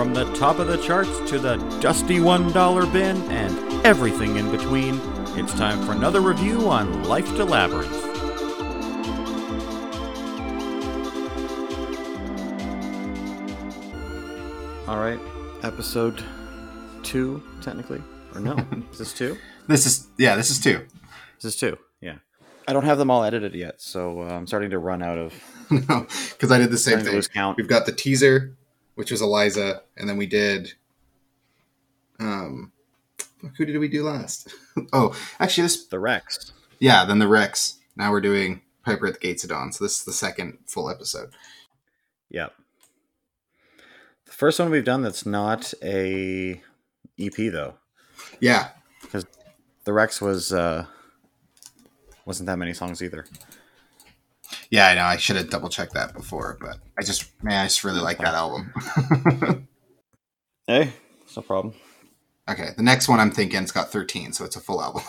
From the top of the charts to the dusty $1 bin and everything in between, it's time for another review on Life to Labyrinth. All right, episode two, technically. Or no, is this two? This is yeah, this is two. This is two, yeah. I don't have them all edited yet, so uh, I'm starting to run out of. no, because I did the same thing. lose count. We've got the teaser, which was Eliza, and then we did. Um, who did we do last? oh, actually, this The Rex. yeah. Then the Rex. Now we're doing Piper at the Gates of Dawn. So this is the second full episode. Yep. The first one we've done that's not a EP though. Yeah, because The Rex was uh wasn't that many songs either. Yeah. I know. I should have double checked that before, but I just man, I just really like that album. Hey, it's no problem. okay, the next one I'm thinking it's got 13, so it's a full album.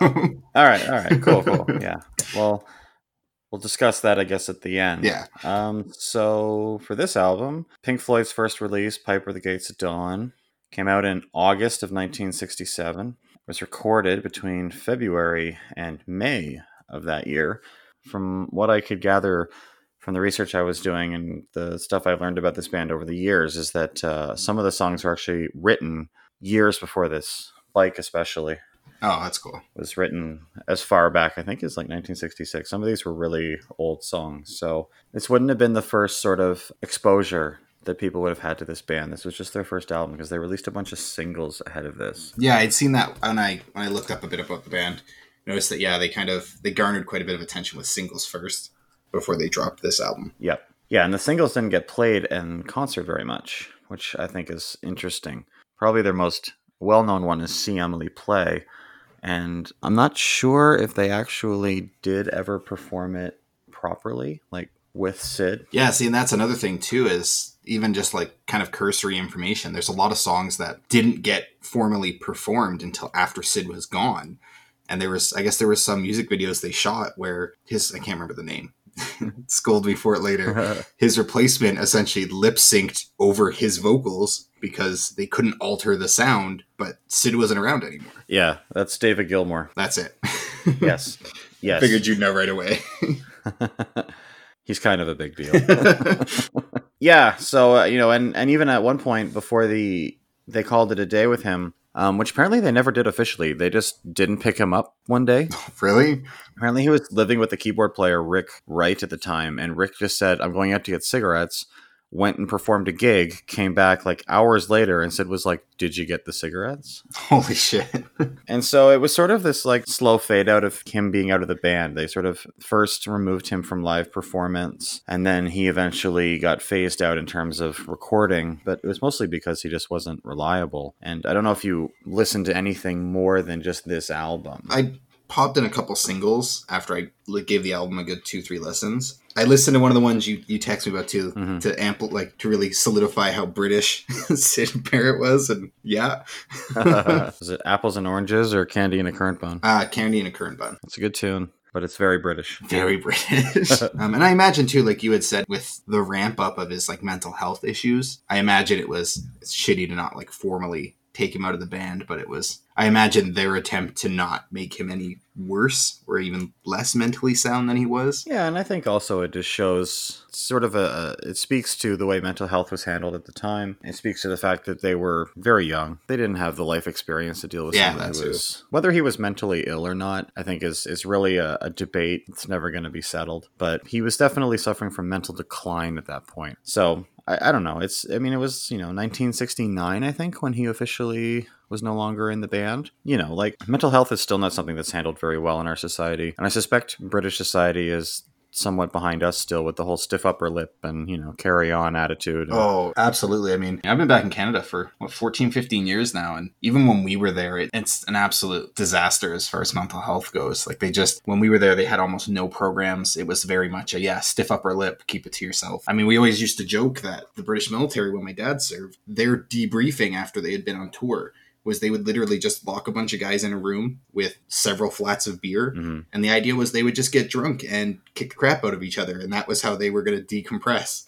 All right, all right, cool, cool. Yeah. Well, we'll discuss that I guess at the end. yeah, Um so for this album, Pink Floyd's first release, Piper the Gates of Dawn, came out in August of 1967. It was recorded between February and May of that year. From what I could gather from the research I was doing and the stuff I've learned about this band over the years is that uh, some of the songs were actually written years before this. Like especially oh, that's cool. was written as far back, I think, as like 1966. Some of these were really old songs. So this wouldn't have been the first sort of exposure that people would have had to this band. This was just their first album because they released a bunch of singles ahead of this. Yeah, I'd seen that when I when I looked up a bit about the band. Noticed that yeah, they kind of they garnered quite a bit of attention with singles first before they dropped this album. Yep. Yeah, and the singles didn't get played in concert very much, which I think is interesting. Probably their most well known one is See Emily Play. And I'm not sure if they actually did ever perform it properly, like with Syd. Yeah, see, and that's another thing too is even just like kind of cursory information. There's a lot of songs that didn't get formally performed until after Syd was gone. And there was, I guess, there was some music videos they shot where his, I can't remember the name. Scold me for it later. His replacement essentially lip synced over his vocals because they couldn't alter the sound, but Syd wasn't around anymore. Yeah, that's David Gilmour. That's it. Yes. Yes. Figured you'd know right away. He's kind of a big deal. yeah, so uh, you know, and and even at one point before the they called it a day with him, um, which apparently they never did officially. They just didn't pick him up one day. really? Apparently, he was living with the keyboard player Rick Wright at the time, and Rick just said, "I'm going out to get cigarettes." Went and performed a gig, came back like hours later, and said, "Was like, did you get the cigarettes?" Holy shit. And so it was sort of this like slow fade out of him being out of the band. They sort of first removed him from live performance, and then he eventually got phased out in terms of recording, but it was mostly because he just wasn't reliable. And I don't know if you listened to anything more than just this album. I popped in a couple singles after I gave the album a good two, three listens. I listened to one of the ones you, you texted me about too, Mhm. to ample like to really solidify how British Syd Barrett was, and yeah, Is it apples and oranges or candy in a currant bun? uh, Candy and a Currant Bun, It's a good tune, but it's very British. very British. um, and I imagine too, like you had said, with the ramp up of his like mental health issues, I imagine it was shitty to not like formally take him out of the band, but it was. I imagine their attempt to not make him any worse or even less mentally sound than he was. Yeah, and I think also it just shows sort of a, it speaks to the way mental health was handled at the time. It speaks to the fact that they were very young. They didn't have the life experience to deal with Yeah, someone who was whether he was mentally ill or not. I think is is really a, a debate. It's never going to be settled. But he was definitely suffering from mental decline at that point. So I, I don't know. It's I mean it was you know 1969 I think when he officially was no longer in the band. You know, like mental health is still not something that's handled very well in our society. And I suspect British society is somewhat behind us still with the whole stiff upper lip and, you know, carry on attitude. Oh, absolutely. I mean, I've been back in Canada for what 14, 15 years now and even when we were there, it, it's an absolute disaster as far as mental health goes. Like they just when we were there, they had almost no programs. It was very much a yeah, stiff upper lip, keep it to yourself. I mean, we always used to joke that the British military when my dad served, their debriefing after they had been on tour was they would literally just lock a bunch of guys in a room with several flats of beer Mhm. and the idea was they would just get drunk and kick the crap out of each other and that was how they were going to decompress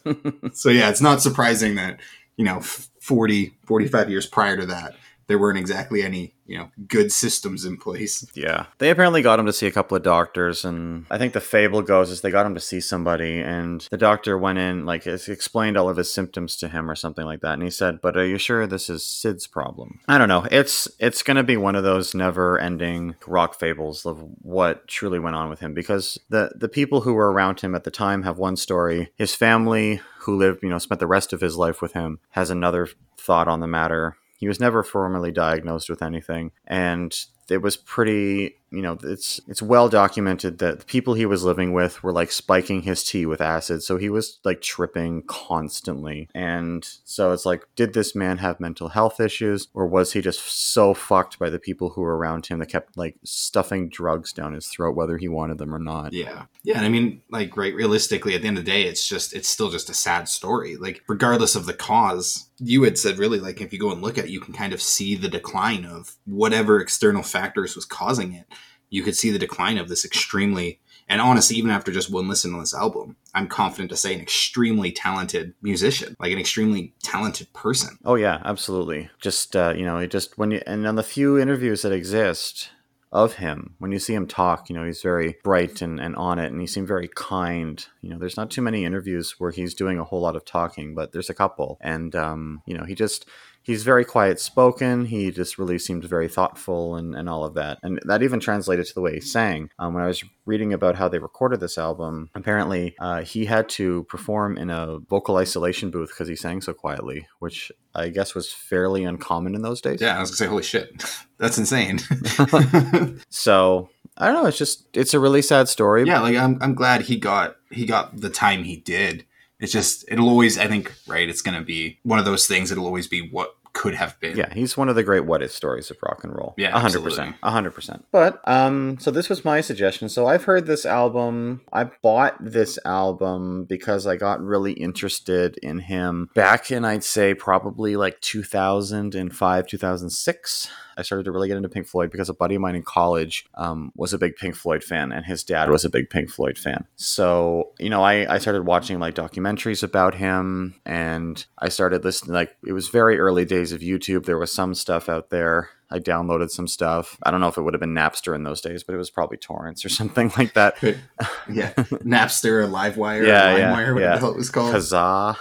so yeah it's not surprising that you know 40 45 years prior to that there weren't exactly any you know good systems in place Yeah. They apparently got him to see a couple of doctors, and I think the fable goes is they got him to see somebody, and the doctor went in, like, explained all of his symptoms to him or something like that, and he said, "But are you sure this is Syd's problem?" I don't know. It's it's gonna be one of those never-ending rock fables of what truly went on with him, because the the people who were around him at the time have one story. His family, who lived, you know, spent the rest of his life with him, has another thought on the matter. He was never formally diagnosed with anything, and it was pretty you know it's it's well documented that the people he was living with were like spiking his tea with acid so he was like tripping constantly and so it's like did this man have mental health issues or was he just so fucked by the people who were around him that kept like stuffing drugs down his throat whether he wanted them or not Yeah. Yeah. And I mean, like, right, realistically, at the end of the day, it's just, it's still just a sad story. Like, regardless of the cause, you had said really, like, if you go and look at it, you can kind of see the decline of whatever external factors was causing it. You could see the decline of this extremely, and honestly, even after just one listen to this album, I'm confident to say an extremely talented musician, like an extremely talented person. Oh yeah, absolutely. Just uh, you know, it just when you and on the few interviews that exist of him, when you see him talk, you know, he's very bright and, and on it and he seemed very kind. You know, there's not too many interviews where he's doing a whole lot of talking, but there's a couple. And um, you know, he just he's very quiet spoken. He just really seemed very thoughtful and, and all of that. And that even translated to the way he sang. Um, when I was reading about how they recorded this album, apparently uh, he had to perform in a vocal isolation booth because he sang so quietly, which I guess was fairly uncommon in those days. Yeah, I was gonna say, holy shit, that's insane. So I don't know. It's just it's a really sad story. yeah like I'm, I'm glad he got he got the time he did it's just it'll always i think right it's gonna be one of those things it'll always be what could have been. Yeah, he's one of the great what if stories of rock and roll. Yeah, 100%. 100%. But um so this was my suggestion. So I've heard this album. I bought this album because I got really interested in him back in I'd say probably like 2005, 2006. I started to really get into Pink Floyd because a buddy of mine in college um, was a big Pink Floyd fan, and his dad was a big Pink Floyd fan. So you know, I, I started watching like documentaries about him, and I started listening. Like it was very early days of YouTube. There was some stuff out there. I downloaded some stuff. I don't know if it would have been Napster in those days, but it was probably torrents or something like that. yeah napster or livewire Yeah, or yeah, limewire whatever yeah. the hell it was called Kazaa.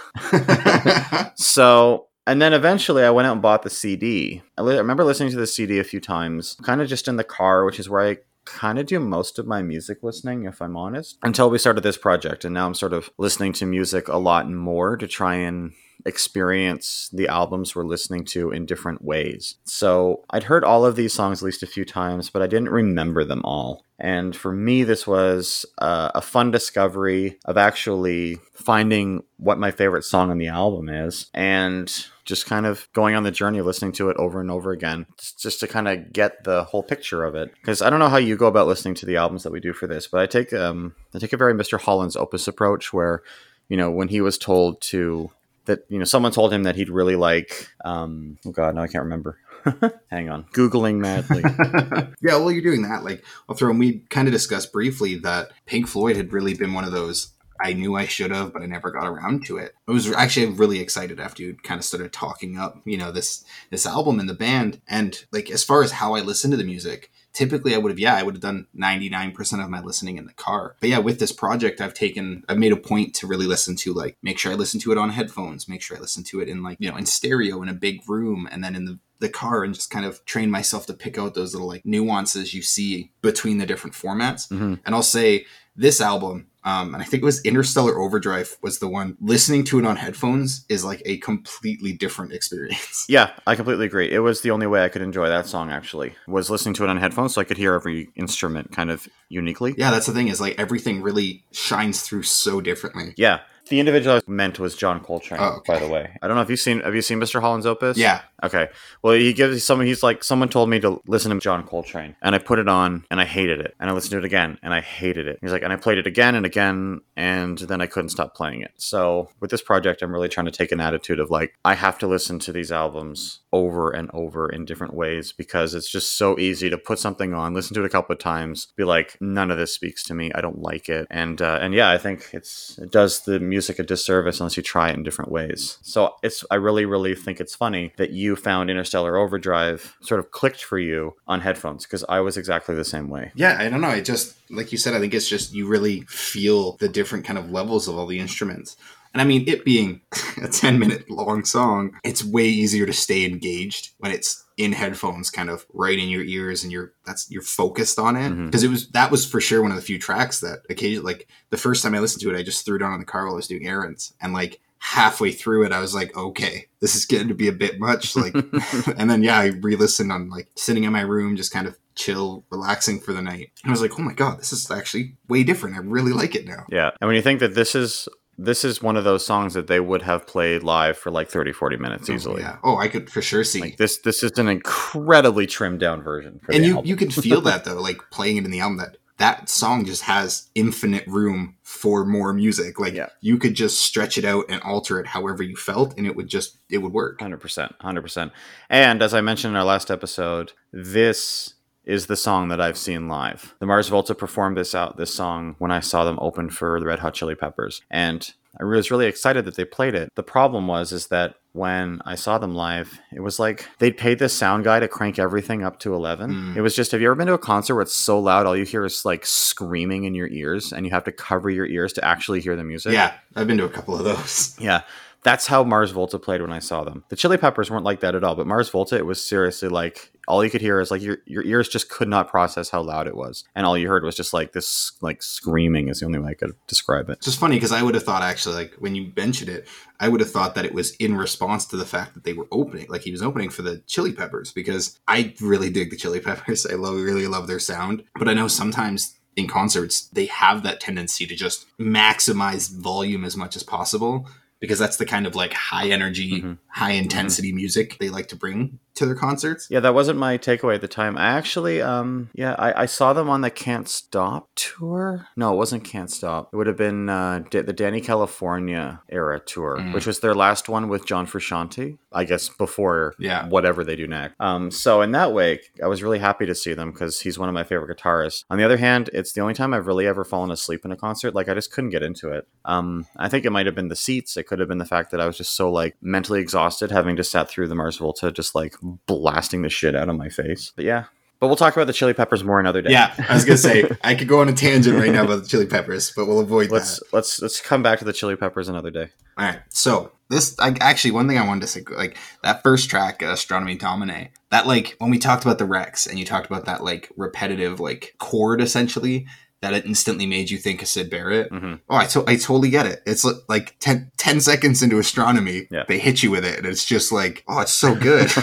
So, and then eventually I went out and bought the CD. I, li- I remember listening to the CD a few times, kind of just in the car, which is where I kind of do most of my music listening, if I'm honest, until we started this project. And now I'm sort of listening to music a lot more to try and experience the albums we're listening to in different ways. So I'd heard all of these songs at least a few times, but I didn't remember them all. And for me, this was uh, a fun discovery of actually finding what my favorite song on the album is and just kind of going on the journey listening to it over and over again just just to kind of get the whole picture of it. Because i don't know how you go about listening to the albums that we do for this but i take um i take a very mr holland's opus approach where you know when he was told to that you know someone told him that he'd really like um oh god no i can't remember. Hang on. Googling madly. Yeah well you're doing that like i'll throw and we kind of discussed briefly that pink floyd had really been one of those I knew I should have, but I never got around to it. I was actually really excited after you kind of started talking up, you know, this this album and the band. And like as far as how I listen to the music, typically I would have, yeah, I would have done 99% of my listening in the car. But yeah, with this project, I've taken, I've made a point to really listen to like, make sure I listen to it on headphones, make sure I listen to it in like, you know, in stereo in a big room and then in the the car and just kind of train myself to pick out those little like nuances you see between the different formats. Mhm. And I'll say this album, um, and I think it was Interstellar Overdrive was the one. Listening to it on headphones is like a completely different experience. Yeah, I completely agree. It was the only way I could enjoy that song actually. Was listening to it on headphones so I could hear every instrument kind of uniquely. Yeah, that's the thing is like everything really shines through so differently. Yeah. The individual I meant was John Coltrane, Oh, okay. by the way. I don't know if you've seen have you seen Mr. Holland's Opus? Yeah, Okay. Well, he gives someone. He's like someone told me to listen to John Coltrane, and I put it on, and I hated it, and I listened to it again, and I hated it. He's like, and I played it again and again, and then I couldn't stop playing it. So with this project, I'm really trying to take an attitude of like, I have to listen to these albums over and over in different ways because it's just so easy to put something on, listen to it a couple of times, be like, none of this speaks to me. I don't like it. And uh, and yeah, I think it's it does the music a disservice unless you try it in different ways. So it's I really really think it's funny that you found Interstellar Overdrive sort of clicked for you on headphones because I was exactly the same way. Yeah, I don't know. I just like you said, I think it's just you really feel the different kind of levels of all the instruments. And I mean, it being a 10 minute long song, it's way easier to stay engaged when it's in headphones kind of right in your ears and you're that's you're focused on it. Because Mhm. it was that was for sure one of the few tracks that occasionally like the first time I listened to it I just threw it on in the car while I was doing errands. And like halfway through it I was like okay this is getting to be a bit much like and then yeah I re-listened on like sitting in my room just kind of chill relaxing for the night. And I was like oh my god this is actually way different. I really like it now. Yeah. And when you think that this is this is one of those songs that they would have played live for like 30 40 minutes oh, easily. yeah oh I could for sure see Like this this is an incredibly trimmed down version for and the you album. you can feel that though like playing it in the album that that song just has infinite room for more music like Yeah. you could just stretch it out and alter it however you felt and it would just it would work Hundred percent, hundred percent. And as I mentioned in our last episode, this is the song that I've seen live. The Mars Volta performed this out this song when I saw them open for the Red Hot Chili Peppers, and I was really excited that they played it. The problem was is that when I saw them live, it was like they'd paid this sound guy to crank everything up to 11. Mm. It was just, have you ever been to a concert where it's so loud, all you hear is like screaming in your ears, and you have to cover your ears to actually hear the music? yeah i've been to a couple of those Yeah, that's how Mars Volta played when I saw them. The Chili Peppers weren't like that at all, but Mars Volta, it was seriously like all you could hear is like your your ears just could not process how loud it was, and all you heard was just like this like screaming is the only way I could describe it. it's just funny because i would have thought actually like when you mentioned it i would have thought that it was in response to the fact that they were opening like he was opening for the chili peppers because i really dig the chili peppers i love really love their sound but i know sometimes in concerts they have that tendency to just maximize volume as much as possible because that's the kind of like high energy Mhm. high intensity music they like to bring to their concerts Yeah, that wasn't my takeaway at the time. I actually, um, yeah, I, I saw them on the Can't Stop tour. No, it wasn't Can't Stop. It would have been uh, Da- the Dani California era tour, Mm. which was their last one with John Frusciante. I guess before Yeah. whatever they do next. Um, so in that way, I was really happy to see them because he's one of my favorite guitarists. On the other hand, it's the only time I've really ever fallen asleep in a concert. Like I just couldn't get into it. Um, I think it might have been the seats. It could have been the fact that I was just so like mentally exhausted having to sat through the Mars Volta, just like blasting the shit out of my face. But yeah. But we'll talk about the Chili Peppers more another day. yeah i was gonna say i could go on a tangent right now about the chili peppers but we'll avoid let's that let's let's come back to the Chili Peppers another day. All right. So this, I, actually, one thing I wanted to say, like that first track, uh, Astronomy Domine, that like when we talked about the Rex and you talked about that like repetitive like chord essentially that it instantly made you think of Syd Barrett. hmm Oh, I, to- I totally get it. It's like 10, 10 seconds into astronomy, Yeah. they hit you with it, and it's just like, oh, it's so good.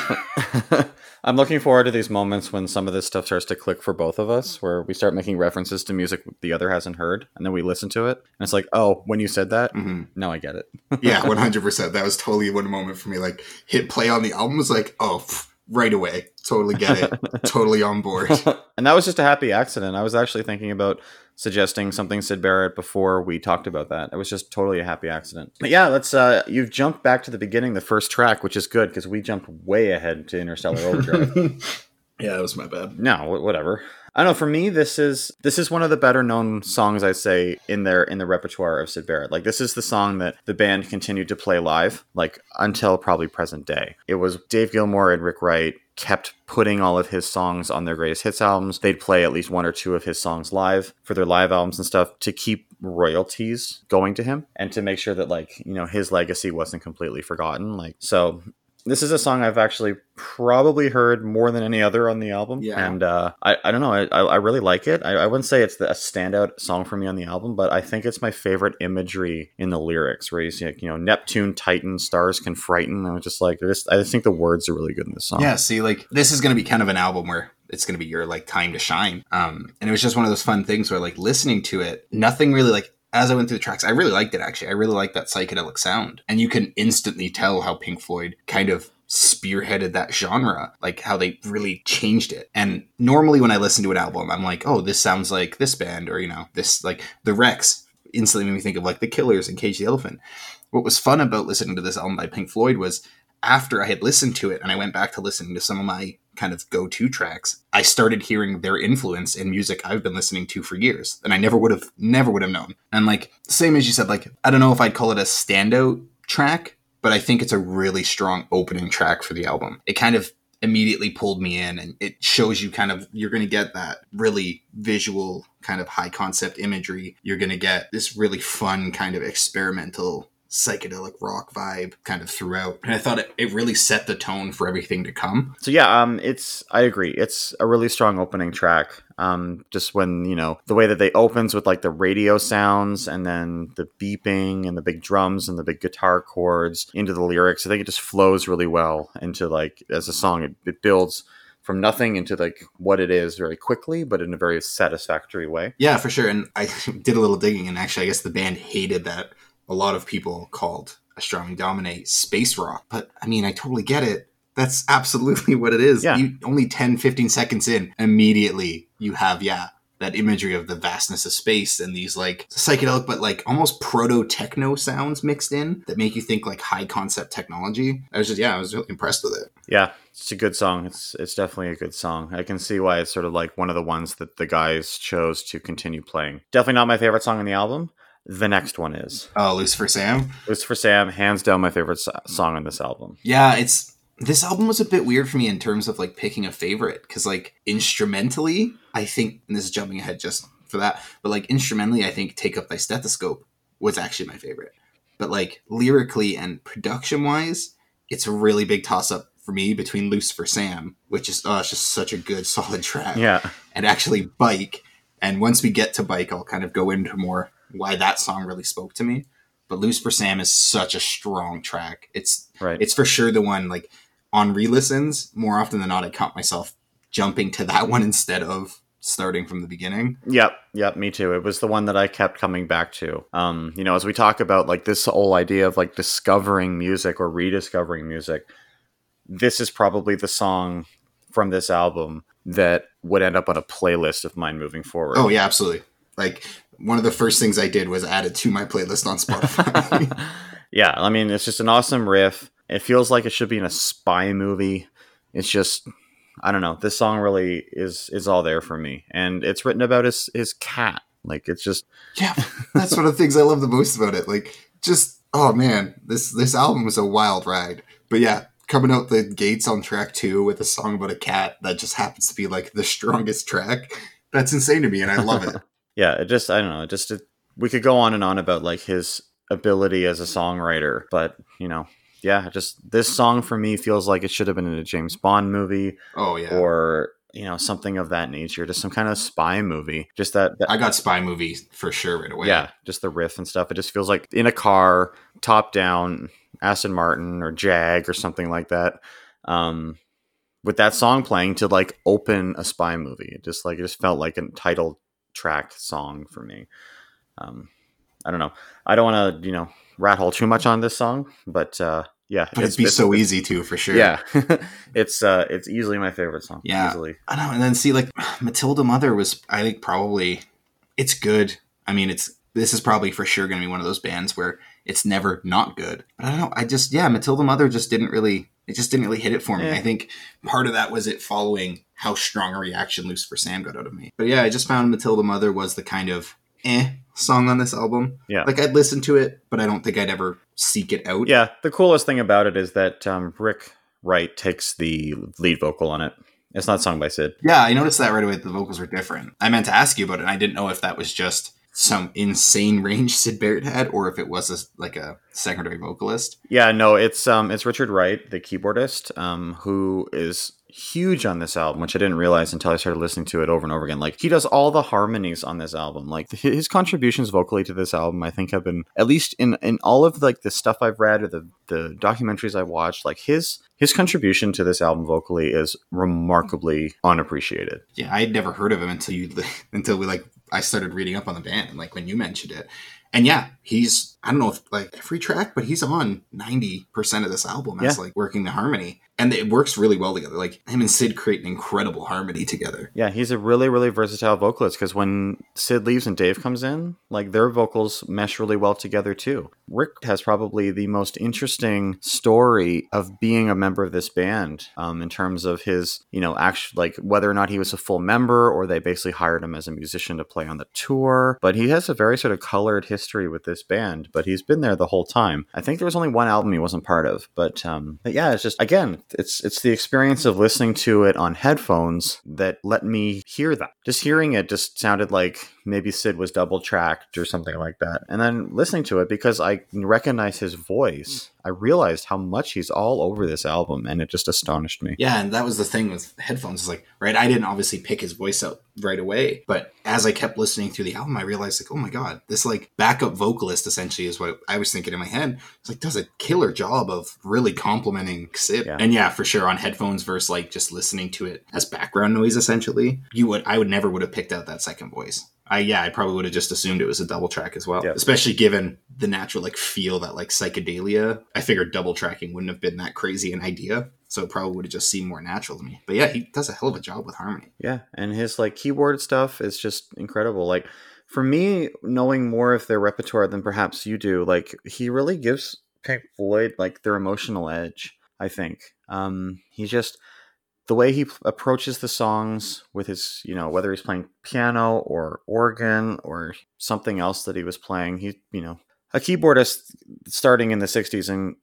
I'm looking forward to these moments when some of this stuff starts to click for both of us, where we start making references to music the other hasn't heard, and then we listen to it, and it's like, oh, when you said that, hmm now I get it. Yeah, one hundred percent. That was totally one moment for me. Like hit play on the album was like, oh, pff, right away, totally get it, totally on board. and that was just a happy accident. I was actually thinking about suggesting something Syd Barrett before we talked about that. It was just totally a happy accident. But yeah, let's. Uh, you've jumped back to the beginning, the first track, which is good because we jumped way ahead to Interstellar Overdrive. yeah, that was my bad. no, whatever. I don't know. For me, this is this is one of the better known songs I say in their in the repertoire of Syd Barrett. Like this is the song that the band continued to play live, like until probably present day. It was Dave Gilmour and Rick Wright kept putting all of his songs on their greatest hits albums. They'd play at least one or two of his songs live for their live albums and stuff to keep royalties going to him and to make sure that like you know his legacy wasn't completely forgotten. Like so. This is a song I've actually probably heard more than any other on the album. Yeah. And uh, I, I don't know. I, I really like it. I, I wouldn't say it's the, a standout song for me on the album, but I think it's my favorite imagery in the lyrics where you see, like, you know, Neptune, Titan, stars can frighten. I was just like, I just, I just think the words are really good in this song. Yeah, see, like this is gonna be kind of an album where it's gonna be your like time to shine. Um, and it was just one of those fun things where like listening to it, nothing really like as I went through the tracks, I really liked it actually. I really liked that psychedelic sound. And you can instantly tell how Pink Floyd kind of spearheaded that genre, like how they really changed it. And normally when I listen to an album, I'm like, oh, this sounds like this band, or you know, this like the Rex instantly made me think of like the Killers and Cage the Elephant. What was fun about listening to this album by Pink Floyd was after I had listened to it and I went back to listening to some of my kind of go-to tracks, I started hearing their influence in music I've been listening to for years, and I never would have never would have known. And like same as you said, like I don't know if I'd call it a standout track, but I think it's a really strong opening track for the album. It kind of immediately pulled me in and it shows you kind of you're going to get that really visual kind of high concept imagery you're going to get this really fun kind of experimental psychedelic rock vibe kind of throughout and i thought it, it really set the tone for everything to come So yeah, um, it's I agree. It's a really strong opening track. Um, just when you know the way that they opens with like the radio sounds and then the beeping and the big drums and the big guitar chords into the lyrics. I think it just flows really well into like as a song. It, it builds from nothing into like what it is very quickly, but in a very satisfactory way. yeah for sure and i did a little digging and actually i guess the band hated that a lot of people called astronomy Domine space rock but i mean i totally get it that's absolutely what it is Yeah. you only 10 15 seconds in immediately you have yeah that imagery of the vastness of space and these like psychedelic but like almost proto techno sounds mixed in that make you think like high concept technology i was just yeah i was really impressed with it Yeah, it's a good song. It's it's definitely a good song. I can see why it's sort of like one of the ones that the guys chose to continue playing. Definitely not my favorite song on the album. The next one is. oh lucifer sam for Sam, hands down my favorite so- song on this album. Yeah, it's this album was a bit weird for me in terms of like picking a favorite because like instrumentally, I think and this is jumping ahead just for that, but like instrumentally, I think "Take Up Thy Stethoscope" was actually my favorite. But like lyrically and production wise, it's a really big toss up for me between Lucifer Sam, which is oh, it's just such a good solid track, Yeah, and actually Bike. And once we get to Bike, I'll kind of go into more why that song really spoke to me. But "Lucifer Sam is such a strong track. It's right. it's for sure the one like on re-listens more often than not i caught myself jumping to that one instead of starting from the beginning Yep, yep, me too. It was the one that I kept coming back to. Um, you know, as we talk about like this whole idea of like discovering music or rediscovering music, this is probably the song from this album that would end up on a playlist of mine moving forward. oh yeah absolutely like one of the first things i did was add it to my playlist on spotify yeah, I mean, it's just an awesome riff. It feels like it should be in a spy movie. It's just I don't know. This song really is is all there for me. And it's written about his his cat. Like it's just yeah that's one of the things i love the most about it like just oh man this this album was a wild ride but yeah coming out the gates on track two with a song about a cat that just happens to be like the strongest track that's insane to me and i love it yeah, it just I don't know, it just it, we could go on and on about like his ability as a songwriter, but you know, yeah, just this song for me feels like it should have been in a James Bond movie oh yeah or you know something of that nature, just some kind of spy movie. Just that, that i got spy movie for sure right away yeah, just the riff and stuff. It just feels like in a car, top down, Aston Martin or Jag or something like that. Um, with that song playing to like open a spy movie, it just like it just felt like a title track song for me. Um, I don't know. I don't want to you know rat hole too much on this song, but uh, yeah, but it'd be it's- so it's- easy to for sure Yeah, it's uh, it's easily my favorite song. Yeah. easily. I know, and then see like Matilda Mother was I think probably it's good. I mean it's this is probably for sure gonna be one of those bands where it's never not good. But I don't know, I just yeah, Matilda Mother just didn't really it just didn't really hit it for me. Yeah. I think part of that was it following how strong a reaction Lucifer Sam got out of me. But yeah, I just found Matilda Mother was the kind of eh song on this album. Yeah. Like I'd listen to it, but I don't think I'd ever seek it out. Yeah, the coolest thing about it is that um, Rick Wright takes the lead vocal on it. It's not sung by Syd. Yeah, I noticed that right away. The vocals were different. I meant to ask you about it, and I didn't know if that was just some insane range Syd Barrett had, or if it was a, like a secondary vocalist. Yeah, no, it's um, it's Richard Wright, the keyboardist, um, who is huge on this album, which I didn't realize until I started listening to it over and over again. Like he does all the harmonies on this album. Like his contributions vocally to this album, I think have been at least in in all of like the stuff I've read or the the documentaries I've watched. Like his his contribution to this album vocally is remarkably unappreciated. Yeah, I'd never heard of him until you until we like I started reading up on the band, and like when you mentioned it. And yeah, he's I don't know if like every track, but he's on ninety percent of this album as like working the harmony, and it works really well together. Like him and Syd create an incredible harmony together. Yeah, he's a really, really versatile vocalist because when Syd leaves and Dave comes in, like their vocals mesh really well together too. Rick has probably the most interesting story of being a member of this band um, in terms of his, you know, actually like whether or not he was a full member or they basically hired him as a musician to play on the tour. But he has a very sort of colored history with this band, but he's been there the whole time. I think there was only one album he wasn't part of, but, um, but yeah, it's just again, it's it's the experience of listening to it on headphones that let me hear that. Just hearing it just sounded like maybe Syd was double tracked or something like that. And then listening to it because I recognize his voice, I realized how much he's all over this album and it just astonished me. Yeah, and that was the thing with headphones is like, right, I didn't obviously pick his voice out right away, but as I kept listening through the album, I realized like, oh my god, this like backup vocalist essentially is what I was thinking in my head. It's like does a killer job of really complimenting Syd. Yeah. And yeah, for sure on headphones versus like just listening to it as background noise essentially. You would I would never would have picked out that second voice. I yeah, I probably would have just assumed it was a double track as well. Yeah. Especially given the natural like feel that like psychedelia. I figured double tracking wouldn't have been that crazy an idea. So it probably would have just seemed more natural to me. But yeah, he does a hell of a job with harmony. Yeah, and his like keyboard stuff is just incredible. Like for me, knowing more of their repertoire than perhaps you do, like he really gives Pink Floyd like their emotional edge. I think um, he just the way he approaches the songs with his, you know, whether he's playing piano or organ or something else that he was playing. He, you know, a keyboardist starting in the '60s and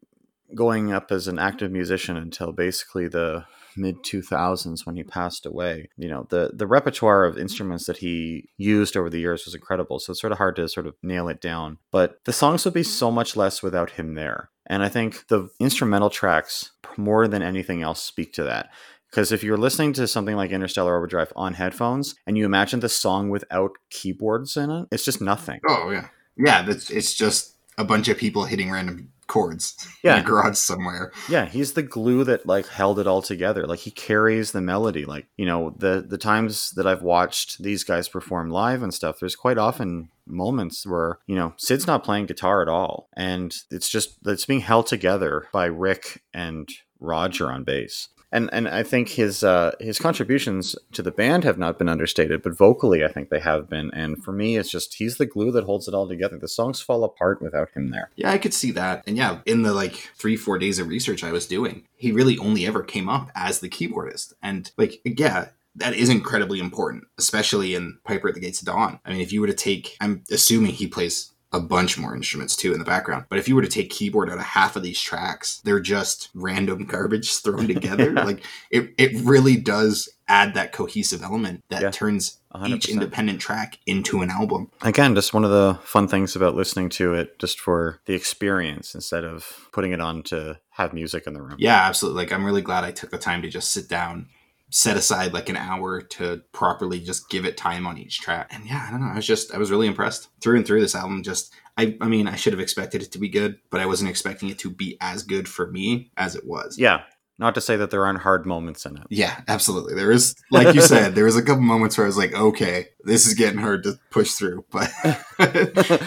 going up as an active musician until basically the mid 2000s when he passed away you know the the repertoire of instruments that he used over the years was incredible so it's sort of hard to sort of nail it down but the songs would be so much less without him there and i think the instrumental tracks more than anything else speak to that because if you're listening to something like Interstellar Overdrive on headphones and you imagine the song without keyboards in it, it's just nothing. Oh yeah, yeah. That's it's just a bunch of people hitting random chords Yeah. in a garage somewhere. Yeah, he's the glue that like held it all together. Like he carries the melody. Like, you know, the the times that I've watched these guys perform live and stuff, there's quite often moments where, you know, Syd's not playing guitar at all. And it's just it's being held together by Rick and Roger on bass. And and I think his uh his contributions to the band have not been understated, but vocally I think they have been. And for me it's just he's the glue that holds it all together. The songs fall apart without him there. Yeah, I could see that. And yeah, in the like three, four days of research I was doing, he really only ever came up as the keyboardist. And like, yeah, that is incredibly important, especially in Piper at the Gates of Dawn. I mean, if you were to take, I'm assuming he plays a bunch more instruments too in the background. But if you were to take keyboard out of half of these tracks, they're just random garbage thrown together. Yeah. Like it, it really does add that cohesive element that Yeah, turns each 100%. independent track into an album. again just one of the fun things about listening to it just for the experience instead of putting it on to have music in the room Yeah, absolutely. Like I'm really glad I took the time to just sit down, set aside like an hour to properly just give it time on each track. And yeah, I don't know. I was just I was really impressed through and through this album. Just I I mean I should have expected it to be good, but I wasn't expecting it to be as good for me as it was. yeah not to say that there aren't hard moments in it Yeah, absolutely. There is, like you said, there was a couple moments where I was like, okay, this is getting hard to push through, but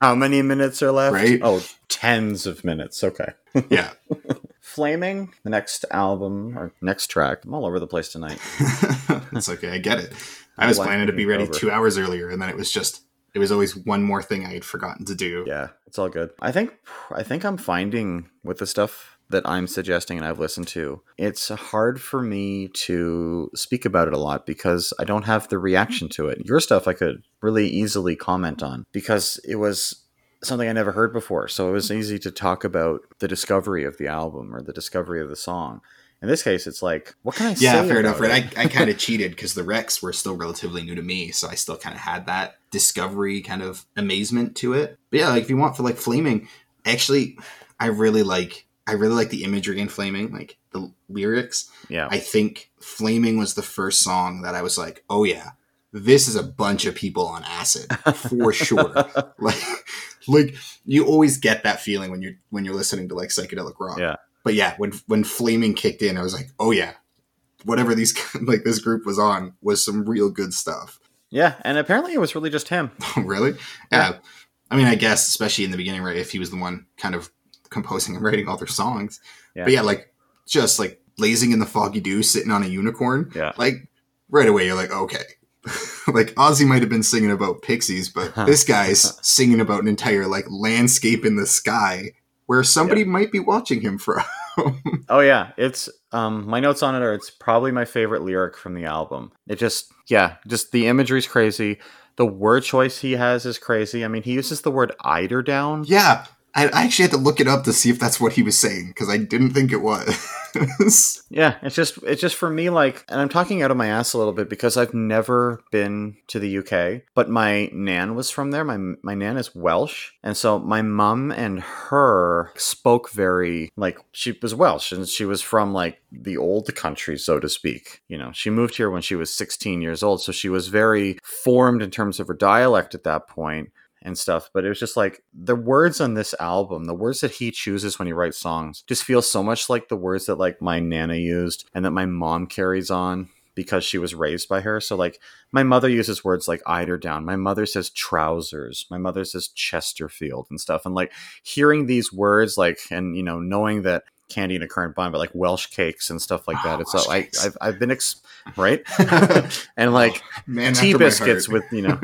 how many minutes are left Right. oh tens of minutes okay yeah, flaming the next album or next track i'm all over the place tonight That's okay. I get it. I was planning to be ready over. two hours earlier, and then it was just, it was always one more thing I had forgotten to do. yeah it's all good i think i think i'm finding with the stuff that i'm suggesting and i've listened to it's hard for me to speak about it a lot because i don't have the reaction to it your stuff i could really easily comment on because it was something i never heard before so it was easy to talk about the discovery of the album or the discovery of the song in this case it's like what can i say Yeah, fair enough. Right. I, I kind of cheated because the Rex were still relatively new to me, so I still kind of had that discovery kind of amazement to it. But yeah, like if you want for like flaming, actually, I really like I really like the imagery in flaming, like the lyrics. yeah I think flaming was the first song that I was like, oh yeah, this is a bunch of people on acid for sure. like, like you always get that feeling when you're when you're listening to like psychedelic rock. Yeah. But yeah, when when flaming kicked in, I was like, oh yeah, whatever these like this group was on was some real good stuff. yeah and apparently it was really just him oh, really? Yeah. I mean, I guess especially in the beginning, right? If he was the one kind of composing and writing all their songs. Yeah. But yeah, like just like blazing in the foggy dew, sitting on a unicorn. Yeah. Like right away, you're like, okay, like Ozzy might have been singing about pixies, but this guy's singing about an entire like landscape in the sky where somebody yeah. might be watching him from. oh yeah, it's um my notes on it are it's probably my favorite lyric from the album. It just yeah, just the imagery's crazy. The word choice he has is crazy. I mean, he uses the word eider down. Yeah, I, actually had to look it up to see if that's what he was saying because I didn't think it was. yeah, it's just it's just for me like, and I'm talking out of my ass a little bit because I've never been to the UK, but my nan was from there. My my nan is Welsh, and so my mum and her spoke very like she was Welsh, and she was from like the old country, so to speak. You know, she moved here when she was 16 years old, so she was very formed in terms of her dialect at that point and stuff. But it was just like the words on this album, the words that he chooses when he writes songs, just feel so much like the words that like my nana used and that my mom carries on because she was raised by her. So like my mother uses words like eider down. My mother says trousers. My mother says Chesterfield and stuff. And like hearing these words, like and you know knowing that candy in a currant bun, but like Welsh cakes and stuff like that. Oh, it's all, I, I've, I've been ex- right, and like oh, man, tea biscuits with you know,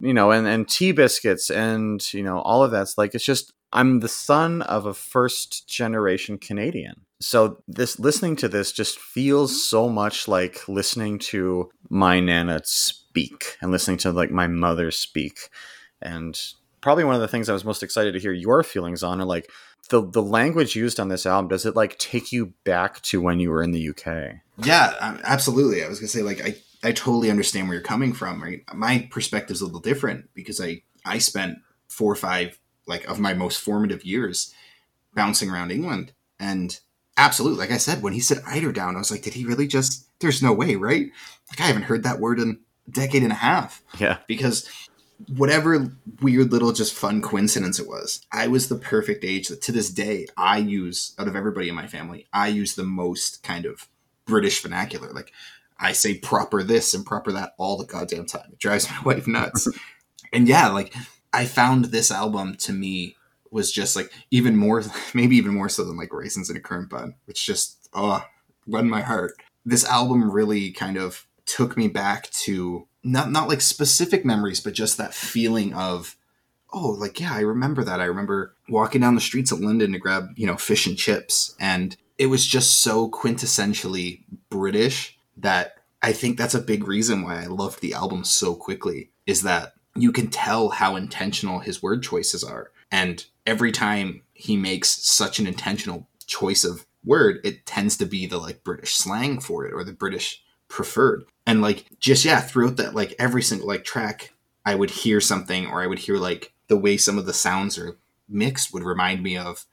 you know, and and tea biscuits and you know all of that's like it's just I'm the son of a first generation Canadian. So this listening to this just feels so much like listening to my nana speak and listening to like my mother speak. And probably one of the things I was most excited to hear your feelings on are like the the language used on this album does it like take you back to when you were in the UK? Yeah, absolutely. I was gonna say like I I totally understand where you're coming from. Right, my perspective's a little different because I I spent four or five like of my most formative years bouncing around England and absolutely like I said when he said eider down I was like did he really just there's no way right like I haven't heard that word in a decade and a half yeah because whatever weird little just fun coincidence it was, I was the perfect age that to this day I use out of everybody in my family, I use the most kind of British vernacular. Like I say proper this and proper that all the goddamn time. It drives my wife nuts. and yeah, like I found this album to me was just like even more maybe even more so than like raisins in a currant bun, which just ah, oh run my heart. This album really kind of took me back to not not like specific memories, but just that feeling of oh, like yeah, I remember that. I remember walking down the streets of London to grab you know fish and chips, and it was just so quintessentially British that I think that's a big reason why I loved the album so quickly. Is that you can tell how intentional his word choices are, and every time he makes such an intentional choice of word, it tends to be the like British slang for it or the British preferred. And like just yeah, throughout that like every single like track, I would hear something or I would hear like the way some of the sounds are mixed would remind me of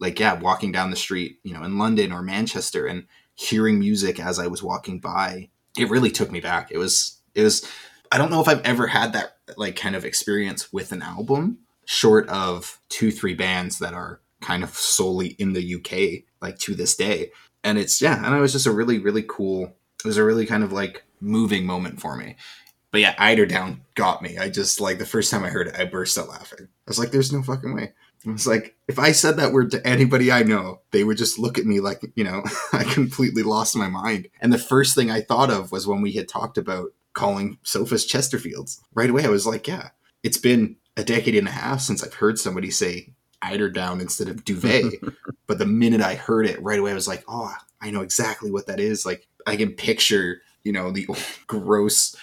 like yeah, walking down the street, you know, in London or Manchester and hearing music as I was walking by. It really took me back. It was it was I don't know if I've ever had that like kind of experience with an album short of two three bands that are kind of solely in the UK like to this day. And it's yeah, and it was just a really really cool it was a really kind of like moving moment for me. But yeah, Eider Down got me. I just like the first time I heard it, I burst out laughing. I was like, there's no fucking way. I was like, if I said that word to anybody I know, they would just look at me like, you know, I completely lost my mind. And the first thing I thought of was when we had talked about calling sofas Chesterfields. Right away, I was like, yeah, it's been a decade and a half since I've heard somebody say eider down instead of duvet. but the minute I heard it, right away, I was like, oh, I know exactly what that is. Like, I can picture, you know, the gross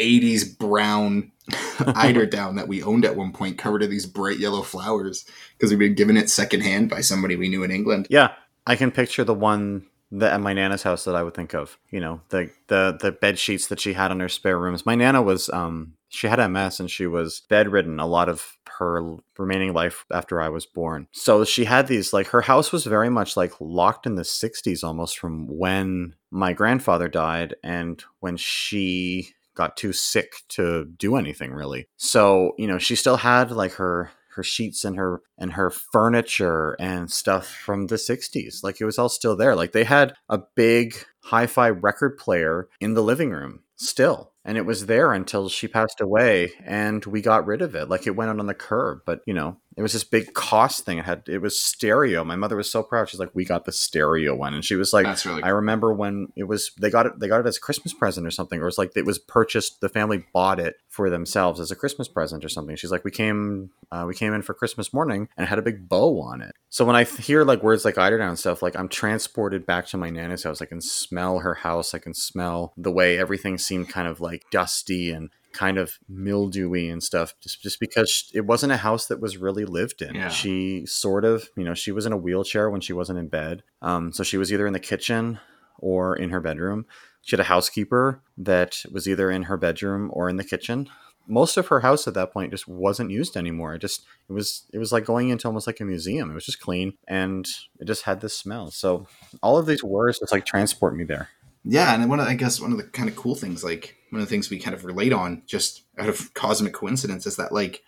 80s brown eiderdown that we owned at one point covered in these bright yellow flowers because we'd been given it secondhand by somebody we knew in England. Yeah. I can picture the one that at my nana's house that I would think of. You know, the the the bed sheets that she had in her spare rooms. My nana was um she had MS and she was bedridden a lot of her remaining life after I was born. So she had these like her house was very much like locked in the 60s almost from when my grandfather died and when she got too sick to do anything really. So, you know, she still had like her her sheets and her and her furniture and stuff from the 60s. Like it was all still there. Like they had a big hi-fi record player in the living room still and it was there until she passed away and we got rid of it. Like it went out on the curb but you know it was this big cost thing. It had it was stereo. My mother was so proud. She's like, "We got the stereo one," and she was like, That's really I remember when it was they got it they got it as a Christmas present or something, or it was like it was purchased. The family bought it for themselves as a Christmas present or something. She's like, we came uh, we came in for Christmas morning and it had a big bow on it. So when I hear like words like eiderdown and stuff, like I'm transported back to my nana's house. I can smell her house. I can smell the way everything seemed kind of like dusty and kind of mildewy and stuff just just because it wasn't a house that was really lived in. Yeah. She sort of, you know, she was in a wheelchair when she wasn't in bed. Um, so she was either in the kitchen or in her bedroom. She had a housekeeper that was either in her bedroom or in the kitchen. Most of her house at that point just wasn't used anymore. It just it was it was like going into almost like a museum. It was just clean and it just had this smell. So all of these words just like transport me there. Yeah, and one of I guess one of the kind of cool things, like one of the things we kind of relate on, just out of cosmic coincidence, is that like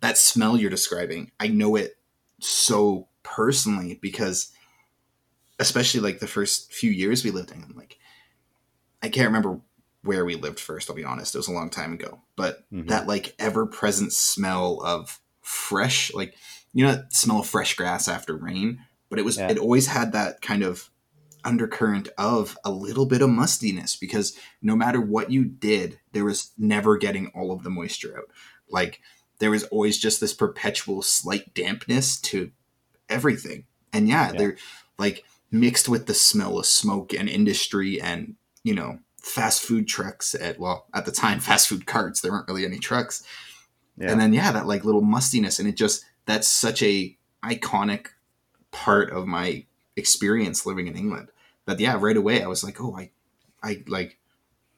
that smell you're describing. I know it so personally because, especially like the first few years we lived in, like I can't remember where we lived first. I'll be honest; it was a long time ago. But Mhm. that like ever-present smell of fresh, like you know, that smell of fresh grass after rain. But it was Yeah. it always had that kind of undercurrent of a little bit of mustiness because no matter what you did, there was never getting all of the moisture out. Like there was always just this perpetual slight dampness to everything. And yeah, Yeah. they're like mixed with the smell of smoke and industry and, you know, fast food trucks at well, at the time fast food carts, there weren't really any trucks. Yeah. And then yeah, that like little mustiness and it just that's such a iconic part of my experience living in England. That yeah, right away I was like, oh, I, I like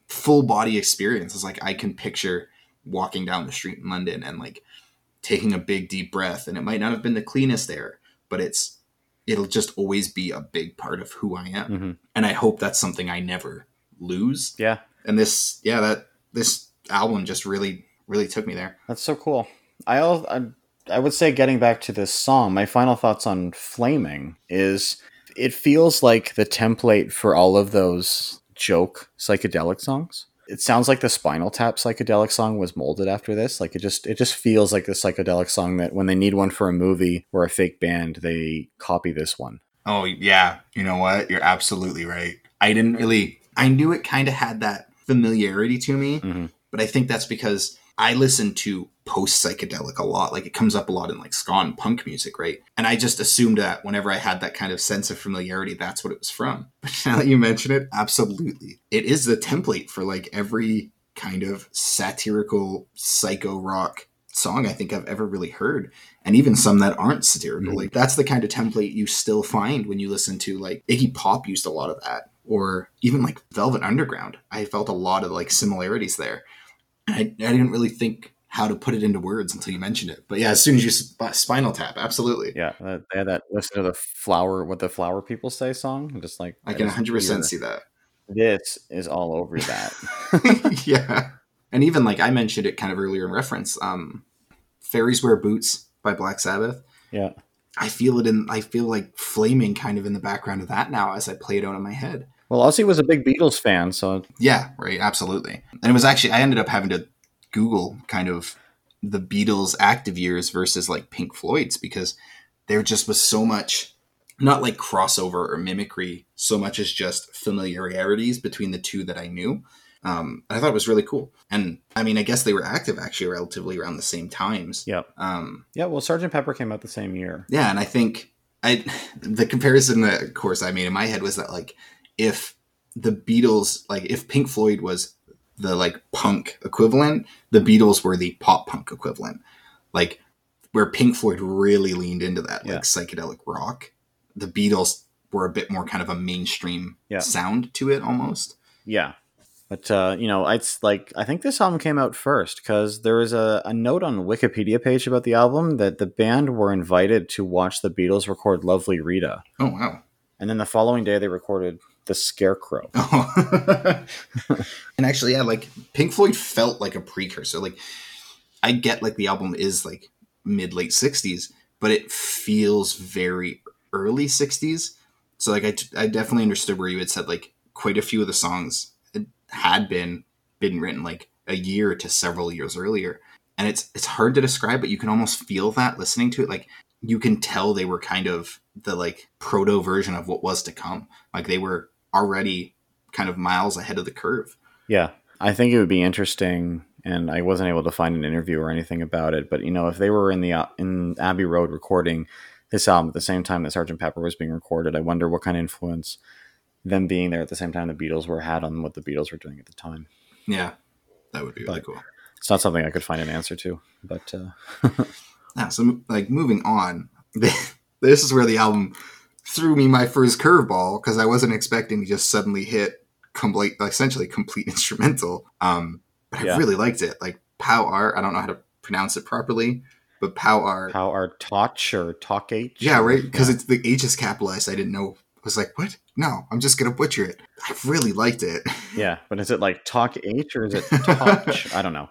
full body experience. It's like I can picture walking down the street in London and like taking a big deep breath, and it might not have been the cleanest air, but it's it'll just always be a big part of who I am, Mhm. and I hope that's something I never lose. Yeah. And this, yeah, that this album just really, really took me there. That's so cool. I, al- I I would say getting back to this song, my final thoughts on Flaming is it feels like the template for all of those joke psychedelic songs. It sounds like the Spinal Tap psychedelic song was molded after this. Like it just it just feels like the psychedelic song that when they need one for a movie or a fake band, they copy this one. Oh yeah, you know what? You're absolutely right. I didn't really. I knew it kind of had that familiarity to me, Mhm. but I think that's because I listen to post psychedelic a lot. Like it comes up a lot in like ska and punk music, right? And I just assumed that whenever I had that kind of sense of familiarity, that's what it was from. But now that you mention it, absolutely, it is the template for like every kind of satirical psycho rock song I think I've ever really heard and even some that aren't satirical. Mhm. Like that's the kind of template you still find when you listen to like Iggy Pop used a lot of that, or even like Velvet Underground. I felt a lot of like similarities there. I, I didn't really think how to put it into words until you mentioned it. But yeah, as soon as you sp- Spinal Tap, absolutely, Yeah, that, they had that listen to the flower what the flower people say song. Just like I can 100 percent see that. This is all over that. yeah, and even like I mentioned it kind of earlier in reference. Um, Fairies Wear Boots by Black Sabbath. yeah. I feel it in. I feel like flaming kind of in the background of that now as I play it out in my head. Well, Ozzy was a big Beatles fan, so Yeah, right, absolutely. And it was actually I ended up having to Google kind of the Beatles' active years versus like Pink Floyd's because there just was so much not like crossover or mimicry, so much as just familiarities between the two that I knew. Um, I thought it was really cool. And I mean, I guess they were active actually relatively around the same times. Yep. Um, Yeah, well, Sergeant Pepper came out the same year. yeah, and I think I the comparison that of course I made in my head was that like if the Beatles like if Pink Floyd was the like punk equivalent, the Beatles were the pop punk equivalent. Like where Pink Floyd really leaned into that Yeah. like psychedelic rock, the Beatles were a bit more kind of a mainstream Yeah. sound to it almost. Yeah. But uh, you know, it's like I think this album came out first because there is a, a note on the Wikipedia page about the album that the band were invited to watch the Beatles record "Lovely Rita," Oh wow. and then the following day they recorded "The Scarecrow." And actually, yeah, like Pink Floyd felt like a precursor. Like I get like the album is like mid late sixties, but it feels very early sixties. So like I, I definitely understood where you had said like quite a few of the songs had been been written like a year to several years earlier. and it's it's hard to describe, but you can almost feel that listening to it. Like you can tell they were kind of the like proto version of what was to come. Like they were already kind of miles ahead of the curve. Yeah. I think it would be interesting and I wasn't able to find an interview or anything about it, but you know, if they were in the uh, in Abbey Road recording this album at the same time that Sgt. Pepper was being recorded, I wonder what kind of influence them being there at the same time the Beatles were had on what the Beatles were doing at the time. Yeah. That would be really But- cool. It's not something I could find an answer to, but uh, Yeah, so like moving on, this is where the album threw me my first curveball because I wasn't expecting to just suddenly hit complete, essentially complete instrumental. Um, but I Yeah. really liked it. Like Pow R, I don't know how to pronounce it properly, but Pow R, how are Toch or Talk H? yeah, right, because Yeah. it's the H is capitalized. I didn't know. I was like, what? No, I'm just gonna butcher it. I really liked it. Yeah, but is it like Talk H or is it Toch? I don't know.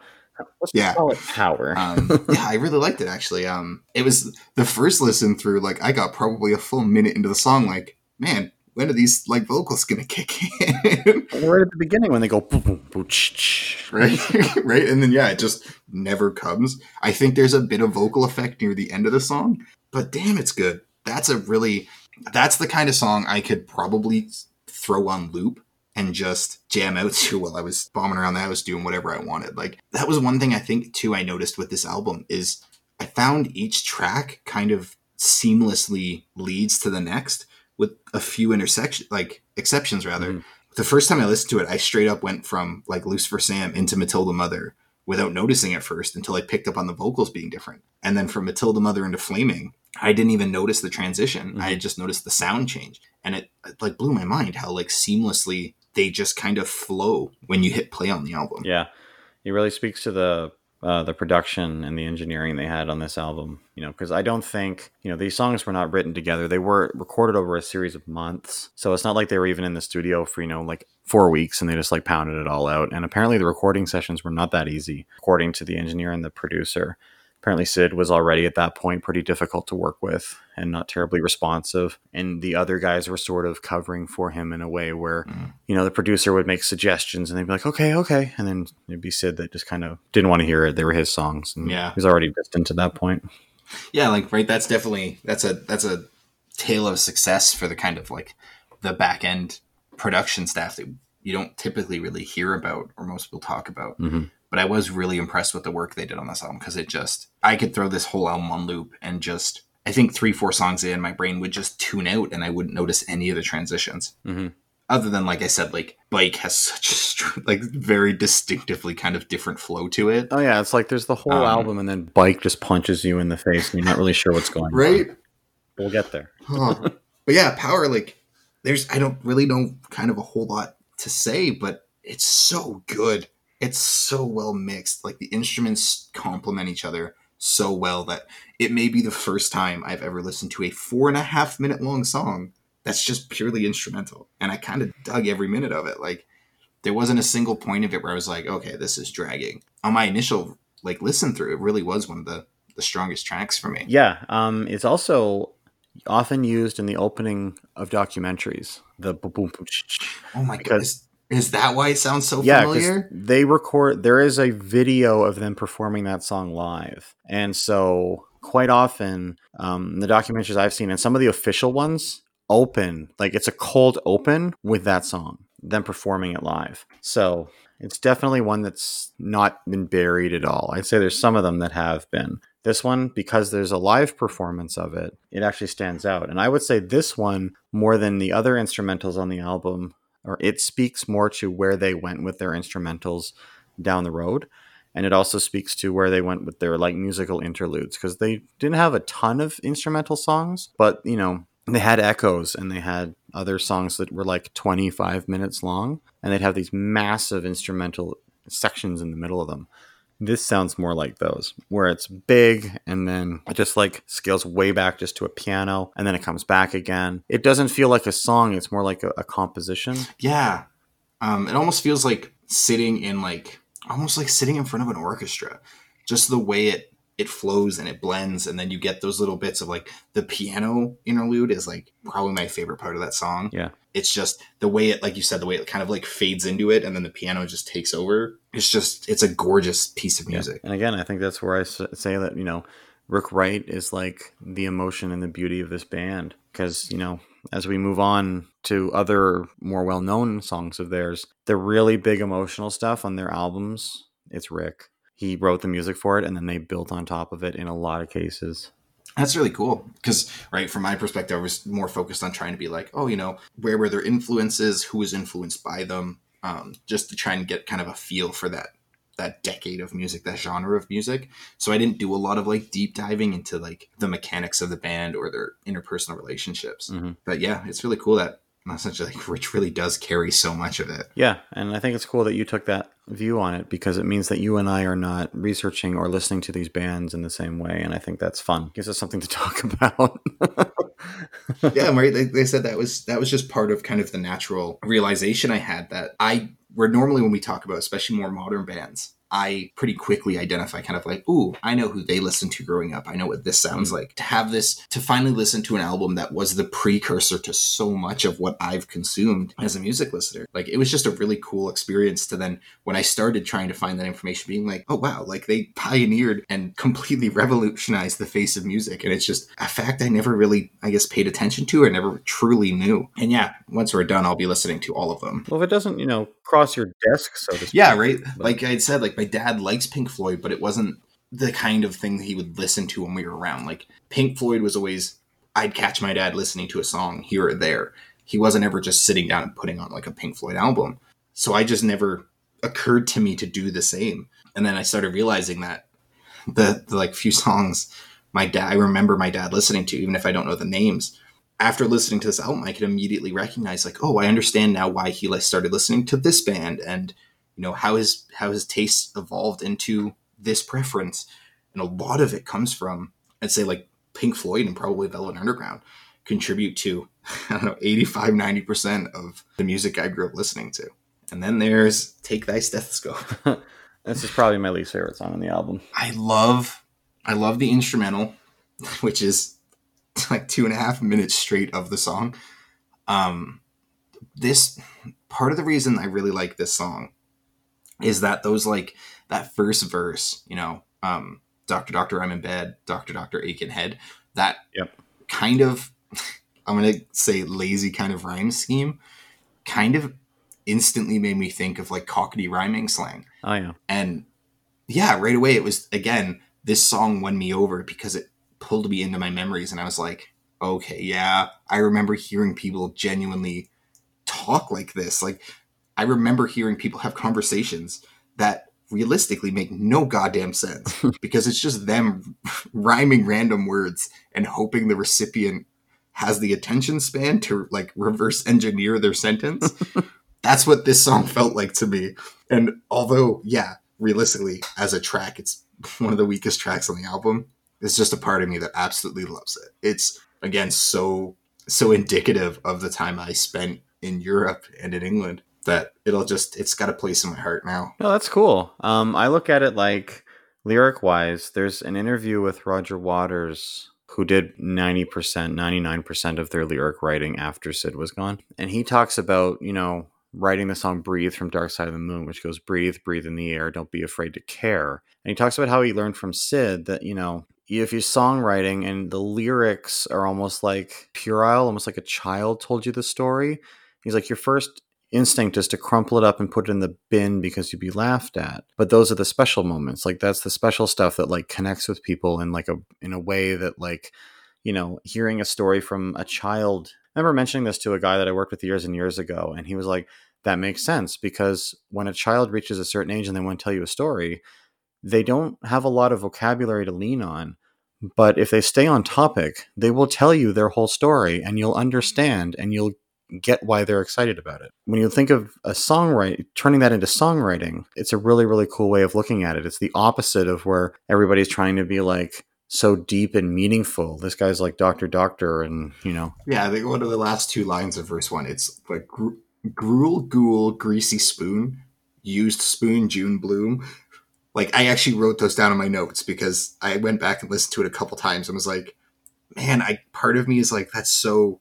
Let's Yeah. call it Power. um, yeah, I really liked it actually. Um, it was the first listen through. Like, I got probably a full minute into the song. Like, man, when are these like vocals gonna kick in? right at the beginning when they go boom, ch, ch. right, right, and then yeah, it just never comes. I think there's a bit of vocal effect near the end of the song, but damn, it's good. That's a really, that's the kind of song I could probably throw on loop and just jam out to while I was bombing around the house doing whatever I wanted. Like that was one thing I think too I noticed with this album is I found each track kind of seamlessly leads to the next with a few intersection like exceptions rather. Mhm. The first time I listened to it, I straight up went from like Lucifer Sam into Matilda Mother without noticing at first until I picked up on the vocals being different. And then from Matilda Mother into Flaming, I didn't even notice the transition. Mhm. I had just noticed the sound change. And it, it like blew my mind how like seamlessly they just kind of flow when you hit play on the album. Yeah, it really speaks to the uh, the production and the engineering they had on this album. You know, because I don't think you know these songs were not written together; they were recorded over a series of months. So it's not like they were even in the studio for you know like four weeks and they just like pounded it all out. And apparently, the recording sessions were not that easy, according to the engineer and the producer. Apparently, Syd was already at that point pretty difficult to work with and not terribly responsive. And the other guys were sort of covering for him in a way where Mhm. you know, the producer would make suggestions and they'd be like, okay, okay. And then it'd be Syd that just kind of didn't want to hear it. They were his songs. And Yeah. He was already distant to that point. Yeah, like right. That's definitely that's a that's a tale of success for the kind of like the back end production staff that you don't typically really hear about or most people talk about. hmm But I was really impressed with the work they did on this album because it just I could throw this whole album on loop and just I think three four songs in my brain would just tune out and I wouldn't notice any of the transitions. hmm Other than like I said, like Bike has such a str- like very distinctively kind of different flow to it. Oh, yeah. It's like there's the whole Um, album and then Bike just punches you in the face and you're not really sure what's going Right? on. Right, we'll get there. Huh. but yeah, power like there's I don't really know kind of a whole lot to say, but it's so good. It's so well mixed. Like the instruments complement each other so well that it may be the first time I've ever listened to a four and a half minute long song that's just purely instrumental. And I kind of dug every minute of it. Like there wasn't a single point of it where I was like, okay, this is dragging. On my initial like listen through, it really was one of the the strongest tracks for me. Yeah. Um, it's also often used in the opening of documentaries. The boom, boom, boom. Oh my Because- goodness. Is that why it sounds so yeah, familiar? they record. There is a video of them performing that song live, and so quite often, um, the documentaries I've seen and some of the official ones open like it's a cold open with that song, them performing it live. So it's definitely one that's not been buried at all. I'd say there's some of them that have been. This one, because there's a live performance of it, it actually stands out. And I would say this one, more than the other instrumentals on the album, or it speaks more to where they went with their instrumentals down the road. And it also speaks to where they went with their like musical interludes because they didn't have a ton of instrumental songs but you know they had echoes and they had other songs that were like 25 minutes long and they'd have these massive instrumental sections in the middle of them this sounds more like those where it's big and then it just like scales way back just to a piano and then it comes back again it doesn't feel like a song it's more like a, a composition Yeah. Um, it almost feels like sitting in like almost like sitting in front of an orchestra. Just the way it it flows and it blends and then you get those little bits of like the piano interlude is like probably my favorite part of that song Yeah. it's just the way it like you said the way it kind of like fades into it and then the piano just takes over it's just it's a gorgeous piece of Yeah. music And again, I think that's where i say that, you know, Rick Wright is like the emotion and the beauty of this band. Because, you know, as we move on to other more well known songs of theirs, the really big emotional stuff on their albums, it's Rick. He wrote the music for it and then they built on top of it in a lot of cases. That's really cool because, right, from my perspective, I was more focused on trying to be like, oh, you know, where were their influences? Who was influenced by them? Um, just to try and get kind of a feel for that that decade of music, that genre of music. So I didn't do a lot of like deep diving into like the mechanics of the band or their interpersonal relationships. Mhm. But yeah, it's really cool that essentially like Rich really does carry so much of it. Yeah, and I think it's cool that you took that view on it because it means that you and I are not researching or listening to these bands in the same way, and I think that's fun. Gives us something to talk about. yeah, right. They, they said that was that was just part of kind of the natural realization I had that I where normally when we talk about especially more modern bands, I pretty quickly identify kind of like, ooh, I know who they listened to growing up. I know what this sounds mm. like. To have this, to finally listen to an album that was the precursor to so much of what I've consumed as a music listener, like it was just a really cool experience to then, when I started trying to find that information, being like, oh wow, like they pioneered and completely revolutionized the face of music. And it's just a fact I never really, I guess, paid attention to or never truly knew. And yeah, once we're done, I'll be listening to all of them. well, if it doesn't, you know, cross your desk, so to speak. Yeah, right. Like I said, like my dad likes Pink Floyd, but it wasn't the kind of thing he would listen to when we were around. Like Pink Floyd was always I'd catch my dad listening to a song here or there. He wasn't ever just sitting down and putting on like a Pink Floyd album. So I just never occurred to me to do the same. And then I started realizing that the, the like few songs my dad I remember my dad listening to, even if I don't know the names. After listening to this album, I could immediately recognize like, oh, I understand now why he started listening to this band and you know how his how his tastes evolved into this preference. And a lot of it comes from i'd say like pink floyd and probably velvet underground contribute to i don't know 85 90% of the music i grew up listening to. And then there's take thy stethoscope. This is probably my least favorite song on the album. i love i love the instrumental which is like two and a half minutes straight of the song. Um this part of the reason i really like this song is that those like that first verse, you know, um, Doctor Doctor, I'm in bed, Doctor Doctor, aching head, that Yep. kind of, I'm gonna say lazy kind of rhyme scheme, kind of instantly made me think of like cockney rhyming slang, Oh yeah, and yeah, right away it was again this song won me over because it pulled me into my memories, and I was like, okay, yeah, I remember hearing people genuinely talk like this, like. I remember hearing people have conversations that realistically make no goddamn sense because it's just them rhyming random words and hoping the recipient has the attention span to like reverse engineer their sentence. That's what this song felt like to me. And although, yeah, realistically, as a track, it's one of the weakest tracks on the album, it's just a part of me that absolutely loves it. It's again so so indicative of the time I spent in Europe and in England that it'll just it's got a place in my heart now. no, that's cool. Um, I look at it like lyric wise. There's an interview with Roger Waters who did 90%, 99% of their lyric writing after Syd was gone. And he talks about, you know, writing the song Breathe from Dark Side of the Moon, which goes breathe, breathe in the air, don't be afraid to care. And he talks about how he learned from Syd that, you know, if you're songwriting and the lyrics are almost like puerile, almost like a child told you the story, he's like, your first instinct is to crumple it up and put it in the bin because you'd be laughed at. But those are the special moments. Like that's the special stuff that like connects with people in like a in a way that like, you know, hearing a story from a child. I remember mentioning this to a guy that I worked with years and years ago, and he was like, that makes sense because when a child reaches a certain age and they want to tell you a story, they don't have a lot of vocabulary to lean on. But if they stay on topic, they will tell you their whole story and you'll understand and you'll get why they're excited about it. When you think of a songwriting, turning that into songwriting, it's a really, really cool way of looking at it. It's the opposite of where everybody's trying to be like so deep and meaningful. This guy's like Doctor Doctor, and you know, Yeah, think one of the last two lines of verse one, it's like gru- gruel, ghoul, greasy spoon, used spoon, June bloom. Like I actually wrote those down in my notes because I went back and listened to it a couple times and was like, man, I part of me is like that's so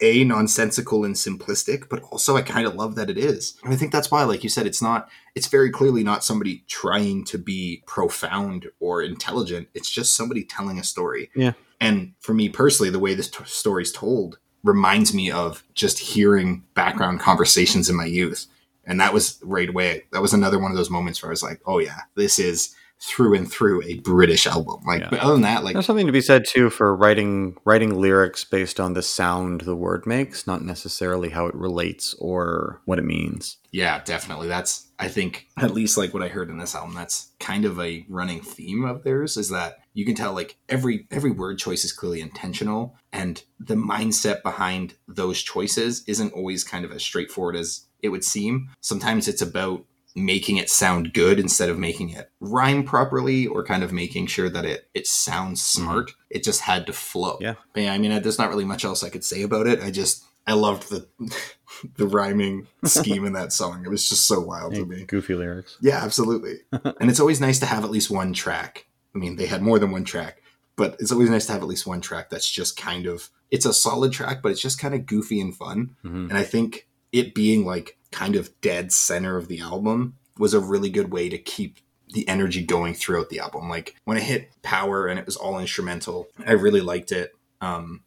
a nonsensical and simplistic, but also I kind of love that it is. And I think that's why, like you said, it's not. It's very clearly not somebody trying to be profound or intelligent. It's just somebody telling a story. Yeah. And for me personally, the way this t- story's told reminds me of just hearing background conversations in my youth. And that was right away. That was another one of those moments where I was like, oh yeah, this is through and through a British album. Like, Yeah. but other than that, like, There's something to be said too for writing writing lyrics based on the sound the word makes, not necessarily how it relates or what it means. Yeah, definitely. That's I think at least like what I heard in this album. That's kind of a running theme of theirs is that you can tell like every every word choice is clearly intentional, and the mindset behind those choices isn't always kind of as straightforward as it would seem. Sometimes it's about making it sound good instead of making it rhyme properly or kind of making sure that it it sounds smart. It just had to flow. Yeah. Yeah, I mean, there's not really much else I could say about it. I just I loved the the rhyming scheme in that song. It was just so wild to me. Goofy lyrics. Yeah, absolutely. and it's always nice to have at least one track. I mean, they had more than one track, but it's always nice to have at least one track that's just kind of it's a solid track, but it's just kind of goofy and fun. Mhm. And I think it being like kind of dead center of the album was a really good way to keep the energy going throughout the album. Like when it hit power and it was all instrumental, I really liked it. Um,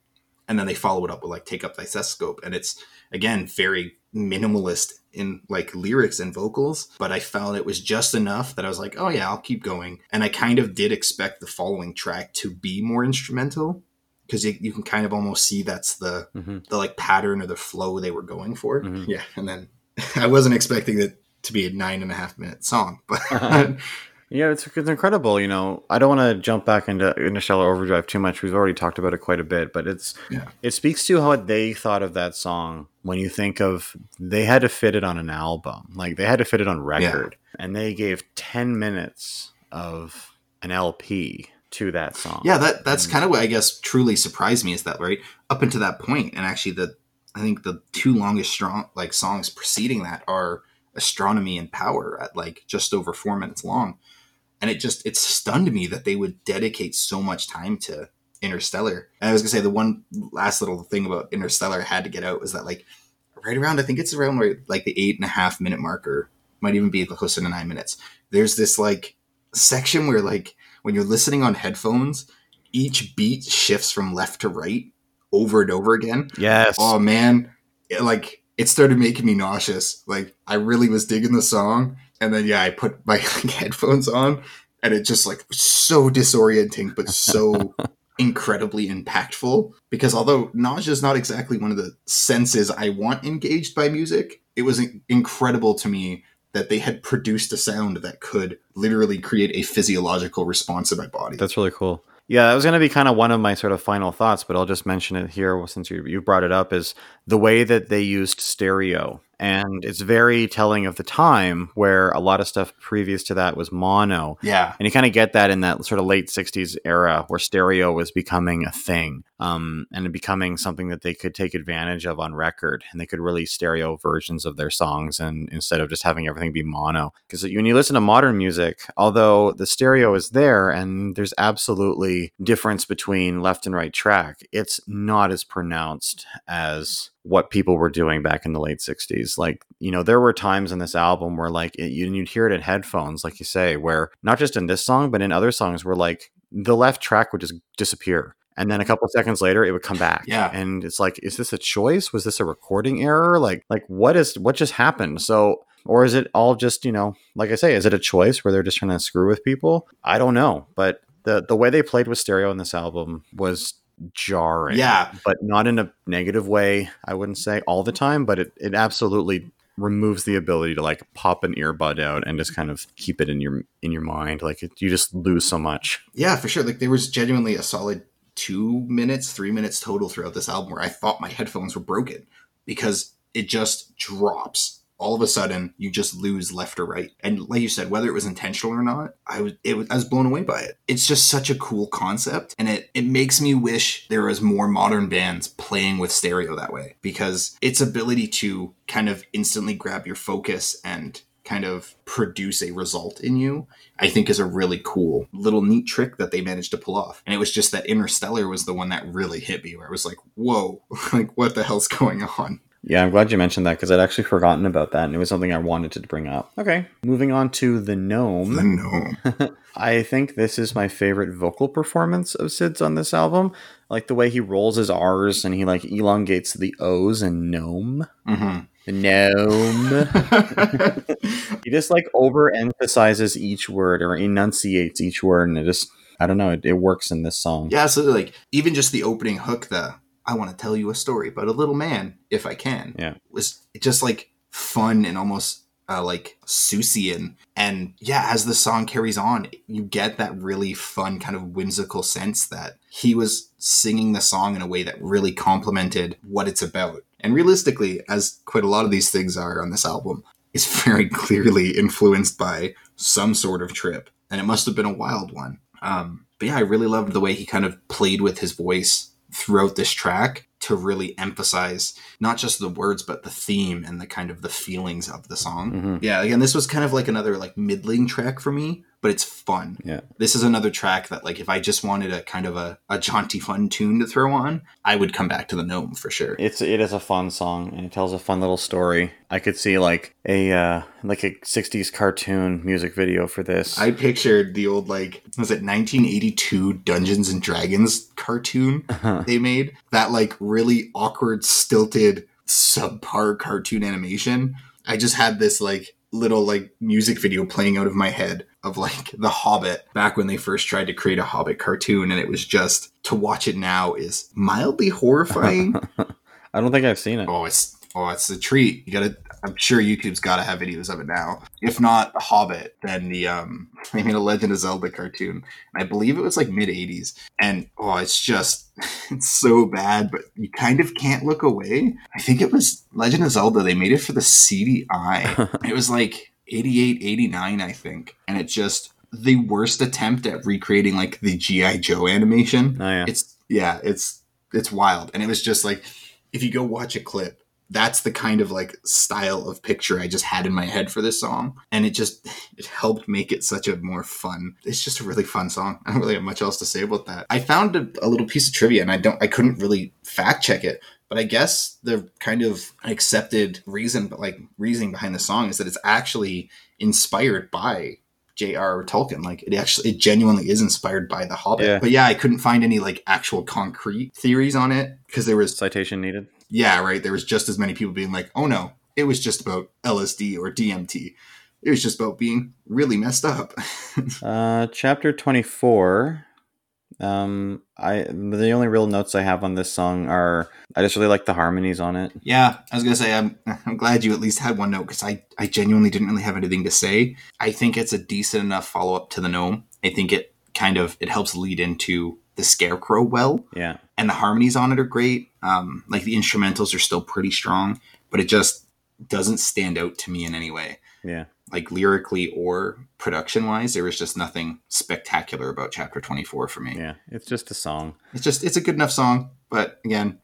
and then they follow it up with like take up thy stethoscope and it's again very minimalist in like lyrics and vocals but i found it was just enough that i was like oh yeah i'll keep going and i kind of did expect the following track to be more instrumental because you, you can kind of almost see that's the Mhm. the like pattern or the flow they were going for Mhm. yeah and then i wasn't expecting it to be a nine and a half minute song but uh-huh. Yeah, it's, it's incredible. You know, I don't want to jump back into Interstellar Overdrive too much. We've already talked about it quite a bit, but it's Yeah. it speaks to how they thought of that song when you think of they had to fit it on an album, like they had to fit it on record, and they gave ten minutes of an LP to that song. Yeah, that that's kind of what I guess truly surprised me is that right up until that point, and actually the I think the two longest strong like songs preceding that are Astronomy and Power at like just over four minutes long, and it just it stunned me that they would dedicate so much time to Interstellar. And I was gonna say the one last little thing about Interstellar I had to get out was that like right around I think it's around like the eight and a half minute marker, might even be closer to nine minutes. There's this like section where like when you're listening on headphones, each beat shifts from left to right over and over again. Yes. Oh man, it, like it started making me nauseous. Like I really was digging the song, and then yeah, I put my like, headphones on, and it just like was so disorienting, but so incredibly impactful. Because although nausea is not exactly one of the senses I want engaged by music, it was in- incredible to me that they had produced a sound that could literally create a physiological response in my body. That's really cool. Yeah, that was going to be kind of one of my sort of final thoughts, but I'll just mention it here since you you brought it up. Is the way that they used stereo, and it's very telling of the time where a lot of stuff previous to that was mono, yeah. and you kind of get that in that sort of late '60s era where stereo was becoming a thing, um, and becoming something that they could take advantage of on record, and they could release stereo versions of their songs, and instead of just having everything be mono. Because when you listen to modern music, although the stereo is there, and there's absolutely difference between left and right track, it's not as pronounced as what people were doing back in the late 60s like you know there were times in this album where like it, you, you'd hear it in headphones like you say where not just in this song but in other songs where like the left track would just disappear and then a couple seconds later it would come back. Yeah. and it's like is this a choice? Was this a recording error? Like like what is what just happened? So or is it all just you know like i say is it a choice where they're just trying to screw with people? I don't know but the the way they played with stereo in this album was jarring Yeah. but not in a negative way i wouldn't say all the time but it, it absolutely removes the ability to like pop an earbud out and just kind of keep it in your in your mind like it, you just lose so much Yeah, for sure. Like there was genuinely a solid two minutes, three minutes total throughout this album where I thought my headphones were broken because it just drops. All of a sudden, you just lose left or right. And like you said, whether it was intentional or not, I was was, I was blown away by it. It's just such a cool concept, and it it makes me wish there was more modern bands playing with stereo that way because its ability to kind of instantly grab your focus and kind of produce a result in you, I think is a really cool little neat trick that they managed to pull off. And it was just that Interstellar was the one that really hit me, where I was like, whoa, like what the hell's going on? Yeah, I'm glad you mentioned that because I'd actually forgotten about that, and it was something I wanted to bring up. Okay, moving on to the gnome. The gnome. I think this is my favorite vocal performance of Syd's on this album. Like the way he rolls his R's and he like elongates the O's and gnome. Mhm. The gnome. he just like overemphasizes each word or enunciates each word, and it just I don't know, it, it works in this song. Yeah, so like even just the opening hook, the I want to tell you a story about a little man, if I can. Yeah. Was just like fun and almost uh, like Seussian. And yeah, as the song carries on, you get that really fun kind of whimsical sense that he was singing the song in a way that really complemented what it's about. And realistically, as quite a lot of these things are on this album, is very clearly influenced by some sort of trip. And it must have been a wild one. Um, but yeah, I really loved the way he kind of played with his voice throughout this track to really emphasize not just the words but the theme and the kind of the feelings of the song. Mhm. Yeah, again, this was kind of like another like middling track for me, but it's fun. Yeah. This is another track that like if I just wanted a kind of a, a jaunty fun tune to throw on, I would come back to the gnome for sure. It's it is a fun song and it tells a fun little story. I could see like a uh like a 60s cartoon music video for this. I pictured the old like was it 1982 Dungeons and Dragons cartoon they made that like really awkward stilted subpar cartoon animation. I just had this like little like music video playing out of my head of like The Hobbit back when they first tried to create a Hobbit cartoon and it was just to watch it now is mildly horrifying. I don't think I've seen it. oh, it's oh, it's a treat. You gotta I'm sure YouTube's gotta have videos of it now. If not The Hobbit, then the um they made a Legend of Zelda cartoon. And I believe it was like mid 80s. And oh, it's just it's so bad, but you kind of can't look away. I think it was Legend of Zelda. They made it for the CDI. it was like 88, 89, I think. And it's just the worst attempt at recreating like the GI Joe animation. Oh yeah. It's yeah, it's it's wild. And it was just like if you go watch a clip, that's the kind of like style of picture I just had in my head for this song. And it just it helped make it such a more fun. It's just a really fun song. I don't really have much else to say about that. I found a, a little piece of trivia and I don't I couldn't really fact check it. But I guess the kind of accepted reason, but like reasoning behind the song is that it's actually inspired by J.R. Tolkien. Like it actually, it genuinely is inspired by The Hobbit. Yeah. But yeah, I couldn't find any like actual concrete theories on it because there was, Citation needed. Yeah, right. There was just as many people being like, oh no, it was just about LSD or DMT. It was just about being really messed up. Uh, chapter 24. Um, I the only real notes I have on this song are I just really like the harmonies on it. Yeah, I was gonna say I'm I'm glad you at least had one note because I I genuinely didn't really have anything to say. I think it's a decent enough follow up to the gnome. I think it kind of it helps lead into the scarecrow well, Yeah. and the harmonies on it are great. Um, like the instrumentals are still pretty strong, but it just doesn't stand out to me in any way. Yeah. Like lyrically or production wise, there was just nothing spectacular about chapter 24 for me. Yeah. It's just a song. It's just it's a good enough song, but again,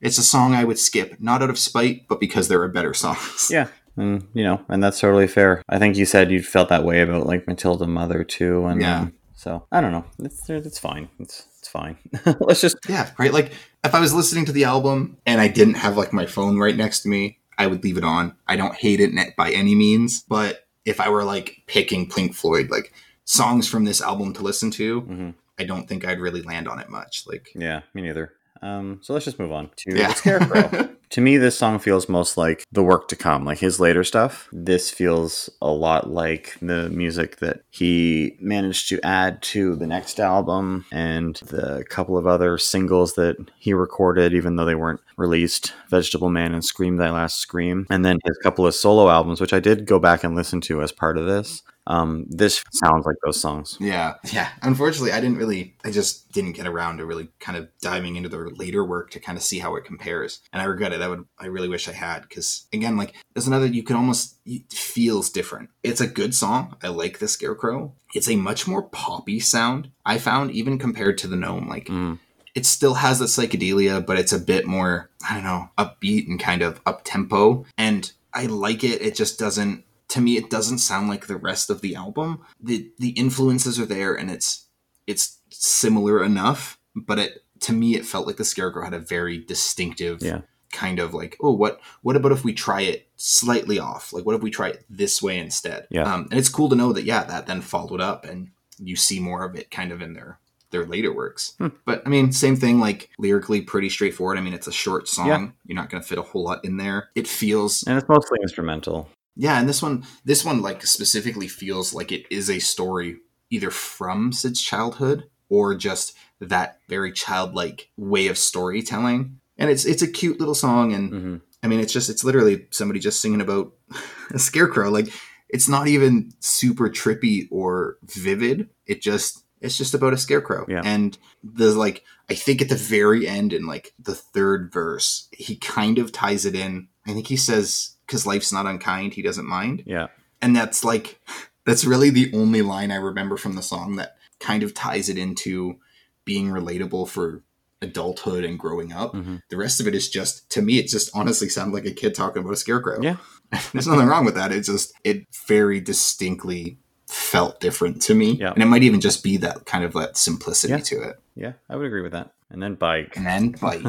it's a song I would skip, not out of spite, but because there are better songs. Yeah. And you know, and that's totally fair. I think you said you felt that way about like Matilda Mother too, and Yeah. um, so I don't know. It's it's fine. It's it's fine. Let's just Yeah, right. Like if I was listening to the album and I didn't have like my phone right next to me, I would leave it on. I don't hate it by any means, but if I were like picking Pink Floyd like songs from this album to listen to, Mhm. I don't think I'd really land on it much. Like yeah, me neither. Um, so let's just move on to yeah. the Scarecrow. to me, this song feels most like the work to come, like his later stuff. This feels a lot like the music that he managed to add to the next album and the couple of other singles that he recorded, even though they weren't released Vegetable Man and Scream Thy Last Scream. And then his couple of solo albums, which I did go back and listen to as part of this. Um, this sounds like those songs. Yeah, yeah. Unfortunately, I didn't really. I just didn't get around to really kind of diving into the later work to kind of see how it compares, and I regret it. I would. I really wish I had because again, like there's another. You can almost it feels different. It's a good song. I like the Scarecrow. It's a much more poppy sound. I found even compared to the Gnome. Like Mm. it still has the psychedelia, but it's a bit more. I don't know, upbeat and kind of up tempo, and I like it. It just doesn't to me it doesn't sound like the rest of the album. The the influences are there and it's it's similar enough, but it to me it felt like the Scarecrow had a very distinctive Yeah. kind of like, oh, what what about if we try it slightly off? Like what if we try it this way instead? Yeah. Um, and it's cool to know that yeah, that then followed up and you see more of it kind of in their their later works. Hmm. But I mean, same thing, like lyrically pretty straightforward. I mean, it's a short song. Yeah. You're not gonna fit a whole lot in there. It feels And it's mostly instrumental. Yeah, and this one this one like specifically feels like it is a story either from Syd's childhood or just that very childlike way of storytelling. And it's it's a cute little song and hmm I mean it's just it's literally somebody just singing about a scarecrow. Like it's not even super trippy or vivid. It just it's just about a scarecrow. Yeah. And the like I think at the very end in like the third verse, he kind of ties it in. I think he says cuz life's not unkind, he doesn't mind Yeah. and that's like that's really the only line I remember from the song that kind of ties it into being relatable for adulthood and growing up. Mhm. The rest of it is just to me it just honestly sounded like a kid talking about a scarecrow. Yeah. There's nothing wrong with that. It just it very distinctly felt different to me. Yeah. And it might even just be that kind of that simplicity Yeah. to it. Yeah. I would agree with that. And then bike. And then bike.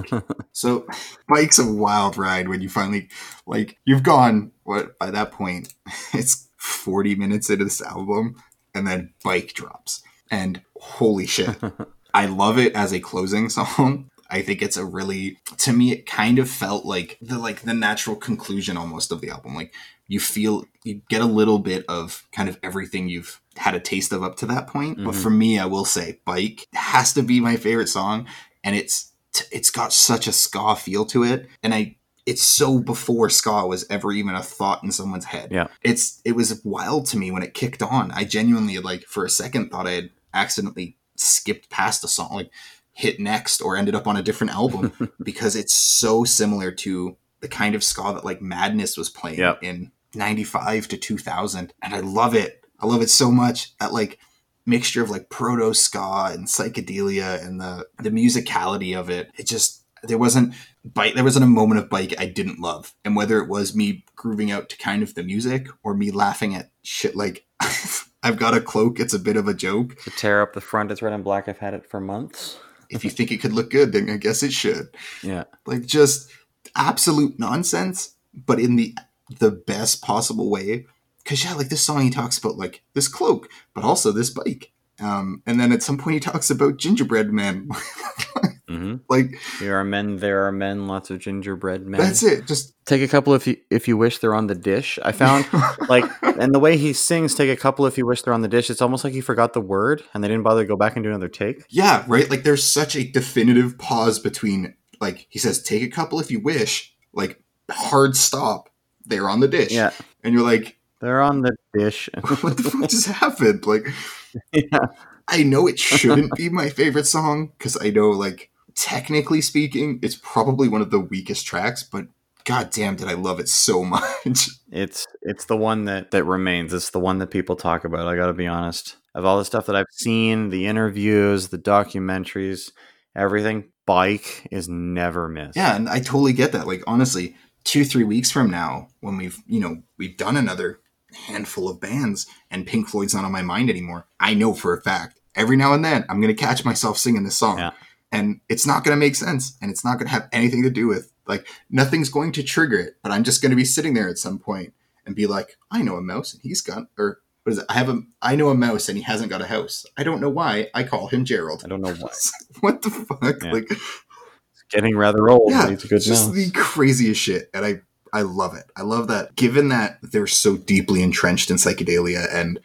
so bike's a wild ride when you finally like you've gone what by that point it's 40 minutes into this album and then bike drops. And holy shit. I love it as a closing song. I think it's a really to me it kind of felt like the like the natural conclusion almost of the album. Like you feel you get a little bit of kind of everything you've had a taste of up to that point. But Mhm. for me, I will say Bike has to be my favorite song and it's it's got such a ska feel to it and I it's so before ska was ever even a thought in someone's head. Yeah. It's it was wild to me when it kicked on. I genuinely like for a second thought I had accidentally skipped past a song like hit next or ended up on a different album because it's so similar to the kind of ska that like Madness was playing Yep. in 95 to 2000 and I love it. I love it so much that like mixture of like proto ska and psychedelia and the the musicality of it. It just there wasn't bike there wasn't a moment of bike I didn't love. And whether it was me grooving out to kind of the music or me laughing at shit like I've got a cloak, it's a bit of a joke. To tear up the front, it's red and black. I've had it for months. If you think it could look good, then I guess it should. Yeah. Like just absolute nonsense, but in the the best possible way. Cause yeah, like this song he talks about like this cloak, but also this bike. Um, and then at some point he talks about gingerbread men. hmm like There are men. There are men. Lots of gingerbread men. that's it. Just Take a couple if you if you wish they're on the dish. I found like and the way he sings, take a couple if you wish they're on the dish. It's almost like he forgot the word and they didn't bother to go back and do another take. yeah, right. Like there's such a definitive pause between like he says, take a couple if you wish, like hard stop. They're on the dish. Yeah, And you're like, they're on the dish. what the fuck just happened? Like yeah, I know it shouldn't be my favorite song because I know, like, technically speaking, it's probably one of the weakest tracks, but god damn, did I love it so much. it's it's the one that that remains. It's the one that people talk about. I got to be honest. Of all the stuff that I've seen, the interviews, the documentaries, everything, bike is never missed. yeah, and I totally get that. Like, honestly, two, three weeks from now, when we've, you know, we've done another handful of bands and Pink Floyd's not on my mind anymore, I know for a fact every now and then I'm going to catch myself singing this song. Yeah. And it's not going to make sense and it's not going to have anything to do with, like, nothing's going to trigger it, but I'm just going to be sitting there at some point and be like, I know a mouse and he's got, or what is it? I have a, I know a mouse and he hasn't got a house. I don't know why. I call him Gerald. I don't know why. what the fuck? Yeah. Like, It's getting rather old. yeah, but a good it's just mouse. the craziest shit, and I I love it. I love that. Given that they're so deeply entrenched in psychedelia and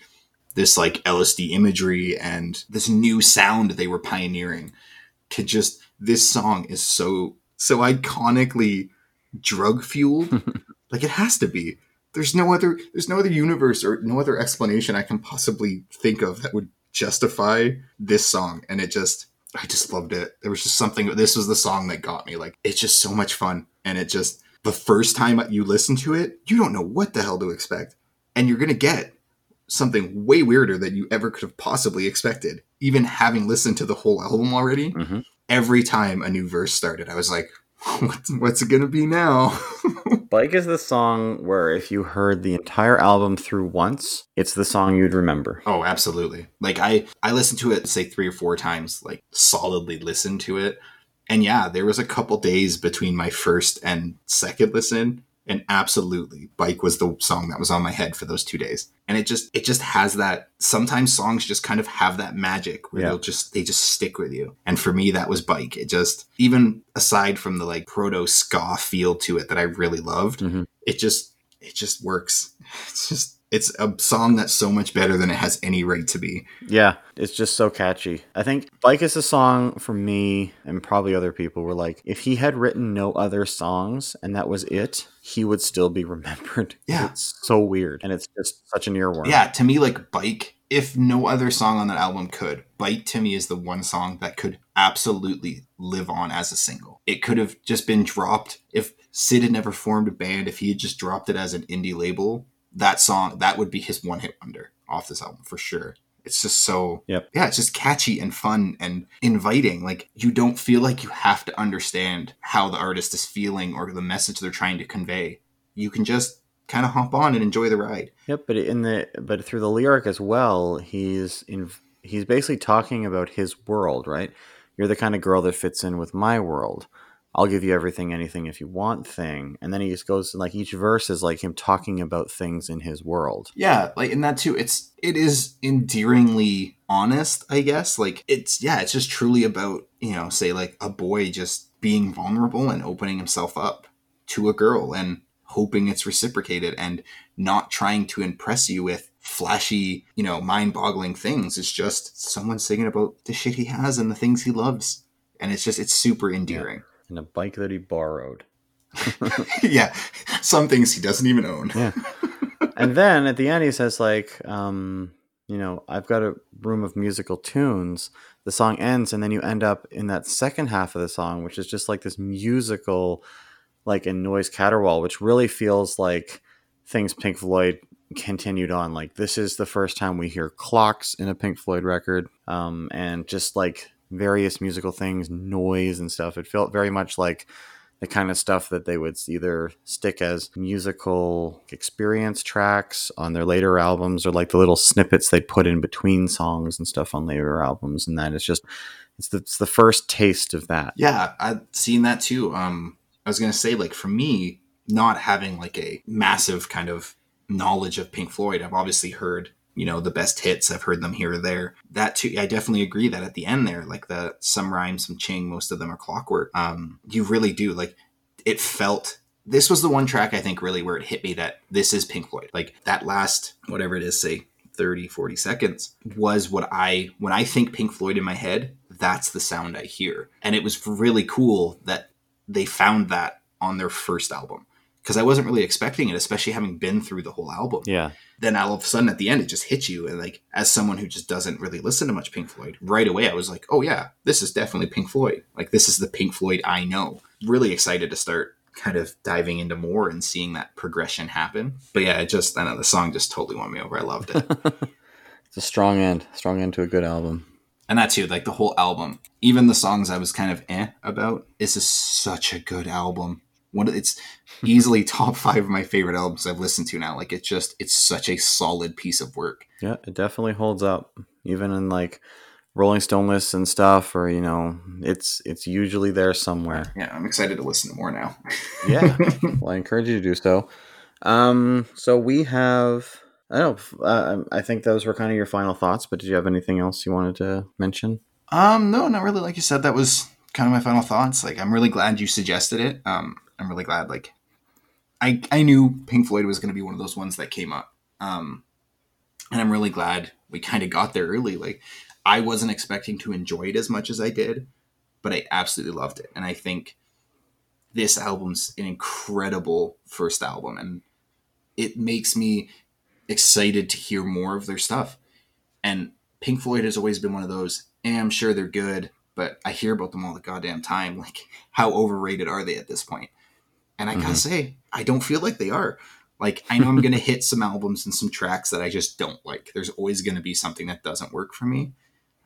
this like LSD imagery and this new sound they were pioneering, to just this song is so so iconically drug fueled. like it has to be. There's no other there's no other universe or no other explanation I can possibly think of that would justify this song and it just I just loved it. There was just something this was the song that got me. Like it's just so much fun and it just the first time you listen to it, you don't know what the hell to expect. And you're going to get something way weirder than you ever could have possibly expected. Even having listened to the whole album already, Mhm. every time a new verse started, I was like, what's, what's it going to be now? Bike is the song where if you heard the entire album through once, it's the song you'd remember. Oh, absolutely. Like I I listened to it say 3 or 4 times, like solidly listened to it. And yeah, there was a couple days between my first and second listen and absolutely bike was the song that was on my head for those two days and it just it just has that sometimes songs just kind of have that magic where Yeah. they'll just they just stick with you and for me that was bike it just even aside from the like proto ska feel to it that i really loved Mhm. it just it just works it's just it's a song that's so much better than it has any right to be Yeah, it's just so catchy. I think Bike is a song for me and probably other people were like, if he had written no other songs and that was it, he would still be remembered. Yeah. It's so weird. And it's just such an earworm. Yeah, to me, like Bike, if no other song on that album could, Bike to me is the one song that could absolutely live on as a single. It could have just been dropped if Syd had never formed a band, if he had just dropped it as an indie label, that song, that would be his one hit wonder off this album for sure. It's just so, Yep. yeah, it's just catchy and fun and inviting. Like, you don't feel like you have to understand how the artist is feeling or the message they're trying to convey. You can just kind of hop on and enjoy the ride. Yep, but in the but through the lyric as well, he's in he's basically talking about his world, right? You're the kind of girl that fits in with my world. I'll give you everything, anything if you want thing. And then he just goes like each verse is like him talking about things in his world. Yeah, like in that too, it's it is endearingly honest, I guess. Like it's yeah, it's just truly about, you know, say like a boy just being vulnerable and opening himself up to a girl and hoping it's reciprocated and not trying to impress you with flashy, you know, mind-boggling things. It's just someone singing about the shit he has and the things he loves. And it's just it's super endearing. And a bike that he borrowed. Yeah. Some things he doesn't even own. Yeah. and then at the end he says like, um, you know, I've got a room of musical tunes. The song ends and then you end up in that second half of the song, which is just like this musical like a noise caterwaul, which really feels like things Pink Floyd continued on. Like this is the first time we hear clocks in a Pink Floyd record, um, and just like various musical things, noise and stuff. It felt very much like the kind of stuff that they would either stick as musical experience tracks on their later albums or like the little snippets they put in between songs and stuff on later albums and that it's just it's the, it's the first taste of that Yeah, I've seen that too. Um, I was gonna say, like for me, not having like a massive kind of knowledge of Pink Floyd, I've obviously heard, you know, the best hits. I've heard them here or there. That too, I definitely agree that at the end there, like the some rhyme, some ching, most of them are clockwork. Um, you really do like. It felt. This was the one track I think really where it hit me that this is Pink Floyd. Like that last whatever it is, say 30, 40 seconds was what I when I think Pink Floyd in my head, that's the sound I hear. And it was really cool that they found that on their first album because I wasn't really expecting it, especially having been through the whole album. yeah Then all of a sudden at the end, it just hits you. And like, as someone who just doesn't really listen to much Pink Floyd, right away I was like, oh yeah, this is definitely Pink Floyd. Like, this is the Pink Floyd I know. Really excited to start kind of diving into more and seeing that progression happen. But yeah, it just, I know the song just totally won me over. I loved it. it's a strong end strong end to a good album and that too, like the whole album, even the songs I was kind of eh about. This is such a good album. One, of- it's easily top five of my favorite albums I've listened to now. Like it's just, it's such a solid piece of work. yeah it definitely holds up even in like rolling stone lists and stuff or you know it's it's usually there somewhere Yeah, I'm excited to listen to more now. yeah well i encourage you to do so um so we have i don't know uh, i think those were kind of your final thoughts but did you have anything else you wanted to mention Um, no, not really. Like you said, that was kind of my final thoughts. Like, I'm really glad you suggested it. Um, I'm really glad. Like, I I knew Pink Floyd was going to be one of those ones that came up. Um, and I'm really glad we kind of got there early. Like, I wasn't expecting to enjoy it as much as I did, but I absolutely loved it. And I think this album's an incredible first album, and it makes me excited to hear more of their stuff. And Pink Floyd has always been one of those. And I'm sure they're good, but I hear about them all the goddamn time. Like, how overrated are they at this point? And I gotta Mhm. say, I don't feel like they are. Like, I know I'm gonna hit some albums and some tracks that I just don't like. There's always gonna be something that doesn't work for me.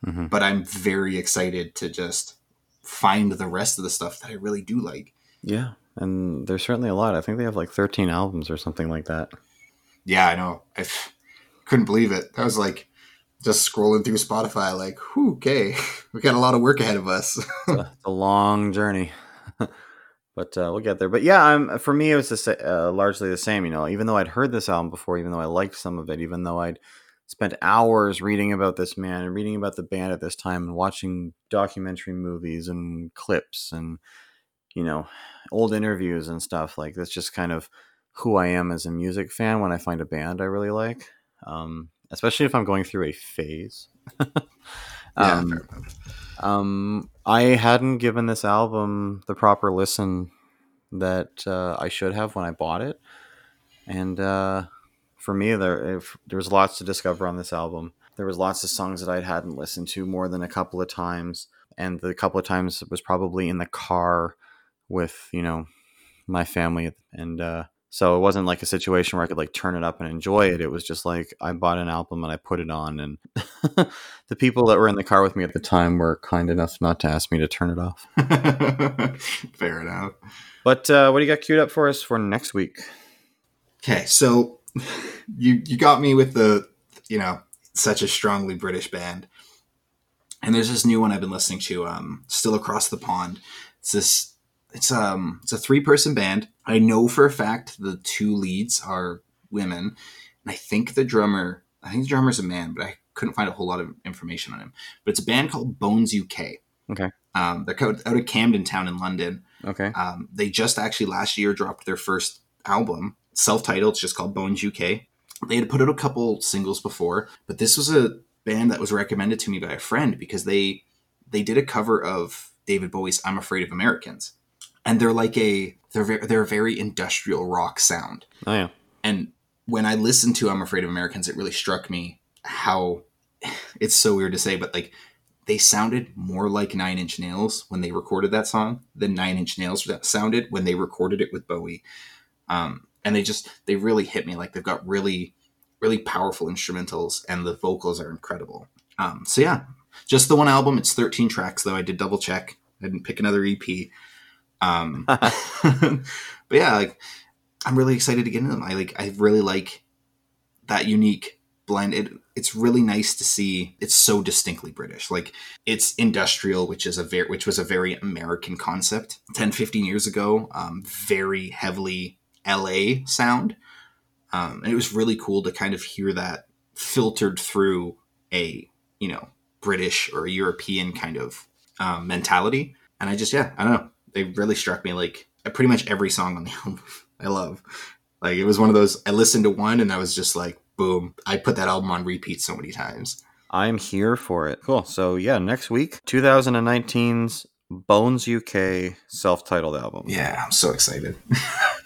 Mhm. But I'm very excited to just find the rest of the stuff that I really do like. yeah and there's certainly a lot. I think they have like 13 albums or something like that. Yeah, I know. I f- couldn't believe it. I was like just scrolling through Spotify, like, whew, okay, we got a lot of work ahead of us. it's, a, it's a long journey. But uh, we'll get there. But yeah, I'm for me it was the, uh, largely the same. You know, even though I'd heard this album before, even though I liked some of it, even though I'd spent hours reading about this man and reading about the band at this time and watching documentary movies and clips and you know old interviews and stuff like that's just kind of who I am as a music fan when I find a band I really like, um, especially if I'm going through a phase. um, enough. Um, I hadn't given this album the proper listen that uh, I should have when I bought it, and uh, for me, there if, there was lots to discover on this album. There was lots of songs that I hadn't listened to more than a couple of times, and the couple of times was probably in the car with you know my family, and uh, so it wasn't like a situation where I could like turn it up and enjoy it. It was just like I bought an album and I put it on, and the people that were in the car with me at the time were kind enough not to ask me to turn it off. fair enough. But uh, what do you got queued up for us for next week? Okay, so you you got me with the you know such a strongly British band, and there's this new one I've been listening to, um, still across the pond. It's this it's um it's a three person band. I know for a fact the two leads are women, and I think the drummer I think the drummer's a man, but I couldn't find a whole lot of information on him. But it's a band called Bones UK. Okay. Um, they're out out of Camden Town in London. Okay. Um, they just actually last year dropped their first album, self-titled. It's just called Bones UK. They had put out a couple singles before, but this was a band that was recommended to me by a friend because they they did a cover of David Bowie's "I'm Afraid of Americans," and they're like a they're very, they're a very industrial rock sound. Oh yeah. And when I listened to "I'm Afraid of Americans," it really struck me how it's so weird to say, but like they sounded more like Nine Inch Nails when they recorded that song than Nine Inch Nails sounded when they recorded it with Bowie. Um, and they just they really hit me like they've got really really powerful instrumentals and the vocals are incredible. Um, so yeah, just the one album. It's 13 tracks though. I did double check. I didn't pick another EP. Um, but yeah, like I'm really excited to get into them. I like I really like that unique blend. It it's really nice to see it's so distinctly British. Like it's industrial, which is a very which was a very American concept 10, 15 years ago. Um, very heavily LA sound. Um, and it was really cool to kind of hear that filtered through a you know British or European kind of um, mentality. And I just yeah, I don't know. They really struck me like pretty much every song on the album. I love. Like it was one of those. I listened to one and I was just like, boom! I put that album on repeat so many times. I'm here for it. Cool. So yeah, next week, 2019's Bones UK self-titled album. Yeah, I'm so excited.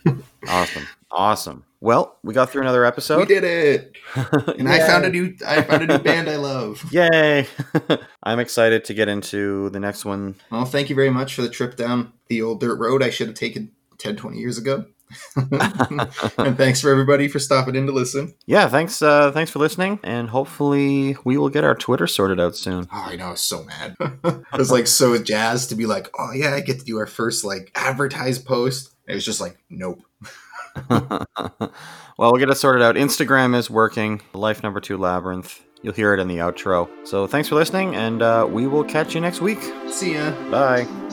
Awesome. Awesome. Well, we got through another episode. we did it, and I found a new. I found a new band I love. Yay! I'm excited to get into the next one. Well, thank you very much for the trip down the old dirt road I should have taken 10, 20 years ago. and thanks for everybody for stopping in to listen. Yeah, thanks. Uh, thanks for listening, and hopefully we will get our Twitter sorted out soon. Oh, I know, I was so mad. I was like so jazzed to be like, oh yeah, I get to do our first like advertised post. It was just like, nope. well, we'll get it sorted out. Instagram is working. Life number two labyrinth. You'll hear it in the outro. So thanks for listening, and uh, we will catch you next week. See ya. Bye.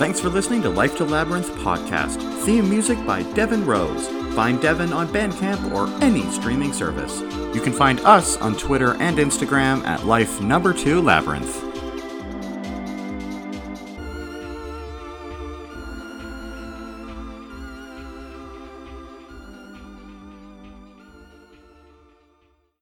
Thanks for listening to Life to Labyrinth podcast. Theme music by Devin Rose. Find Devin on Bandcamp or any streaming service. You can find us on Twitter and Instagram at Life Number Two Labyrinth.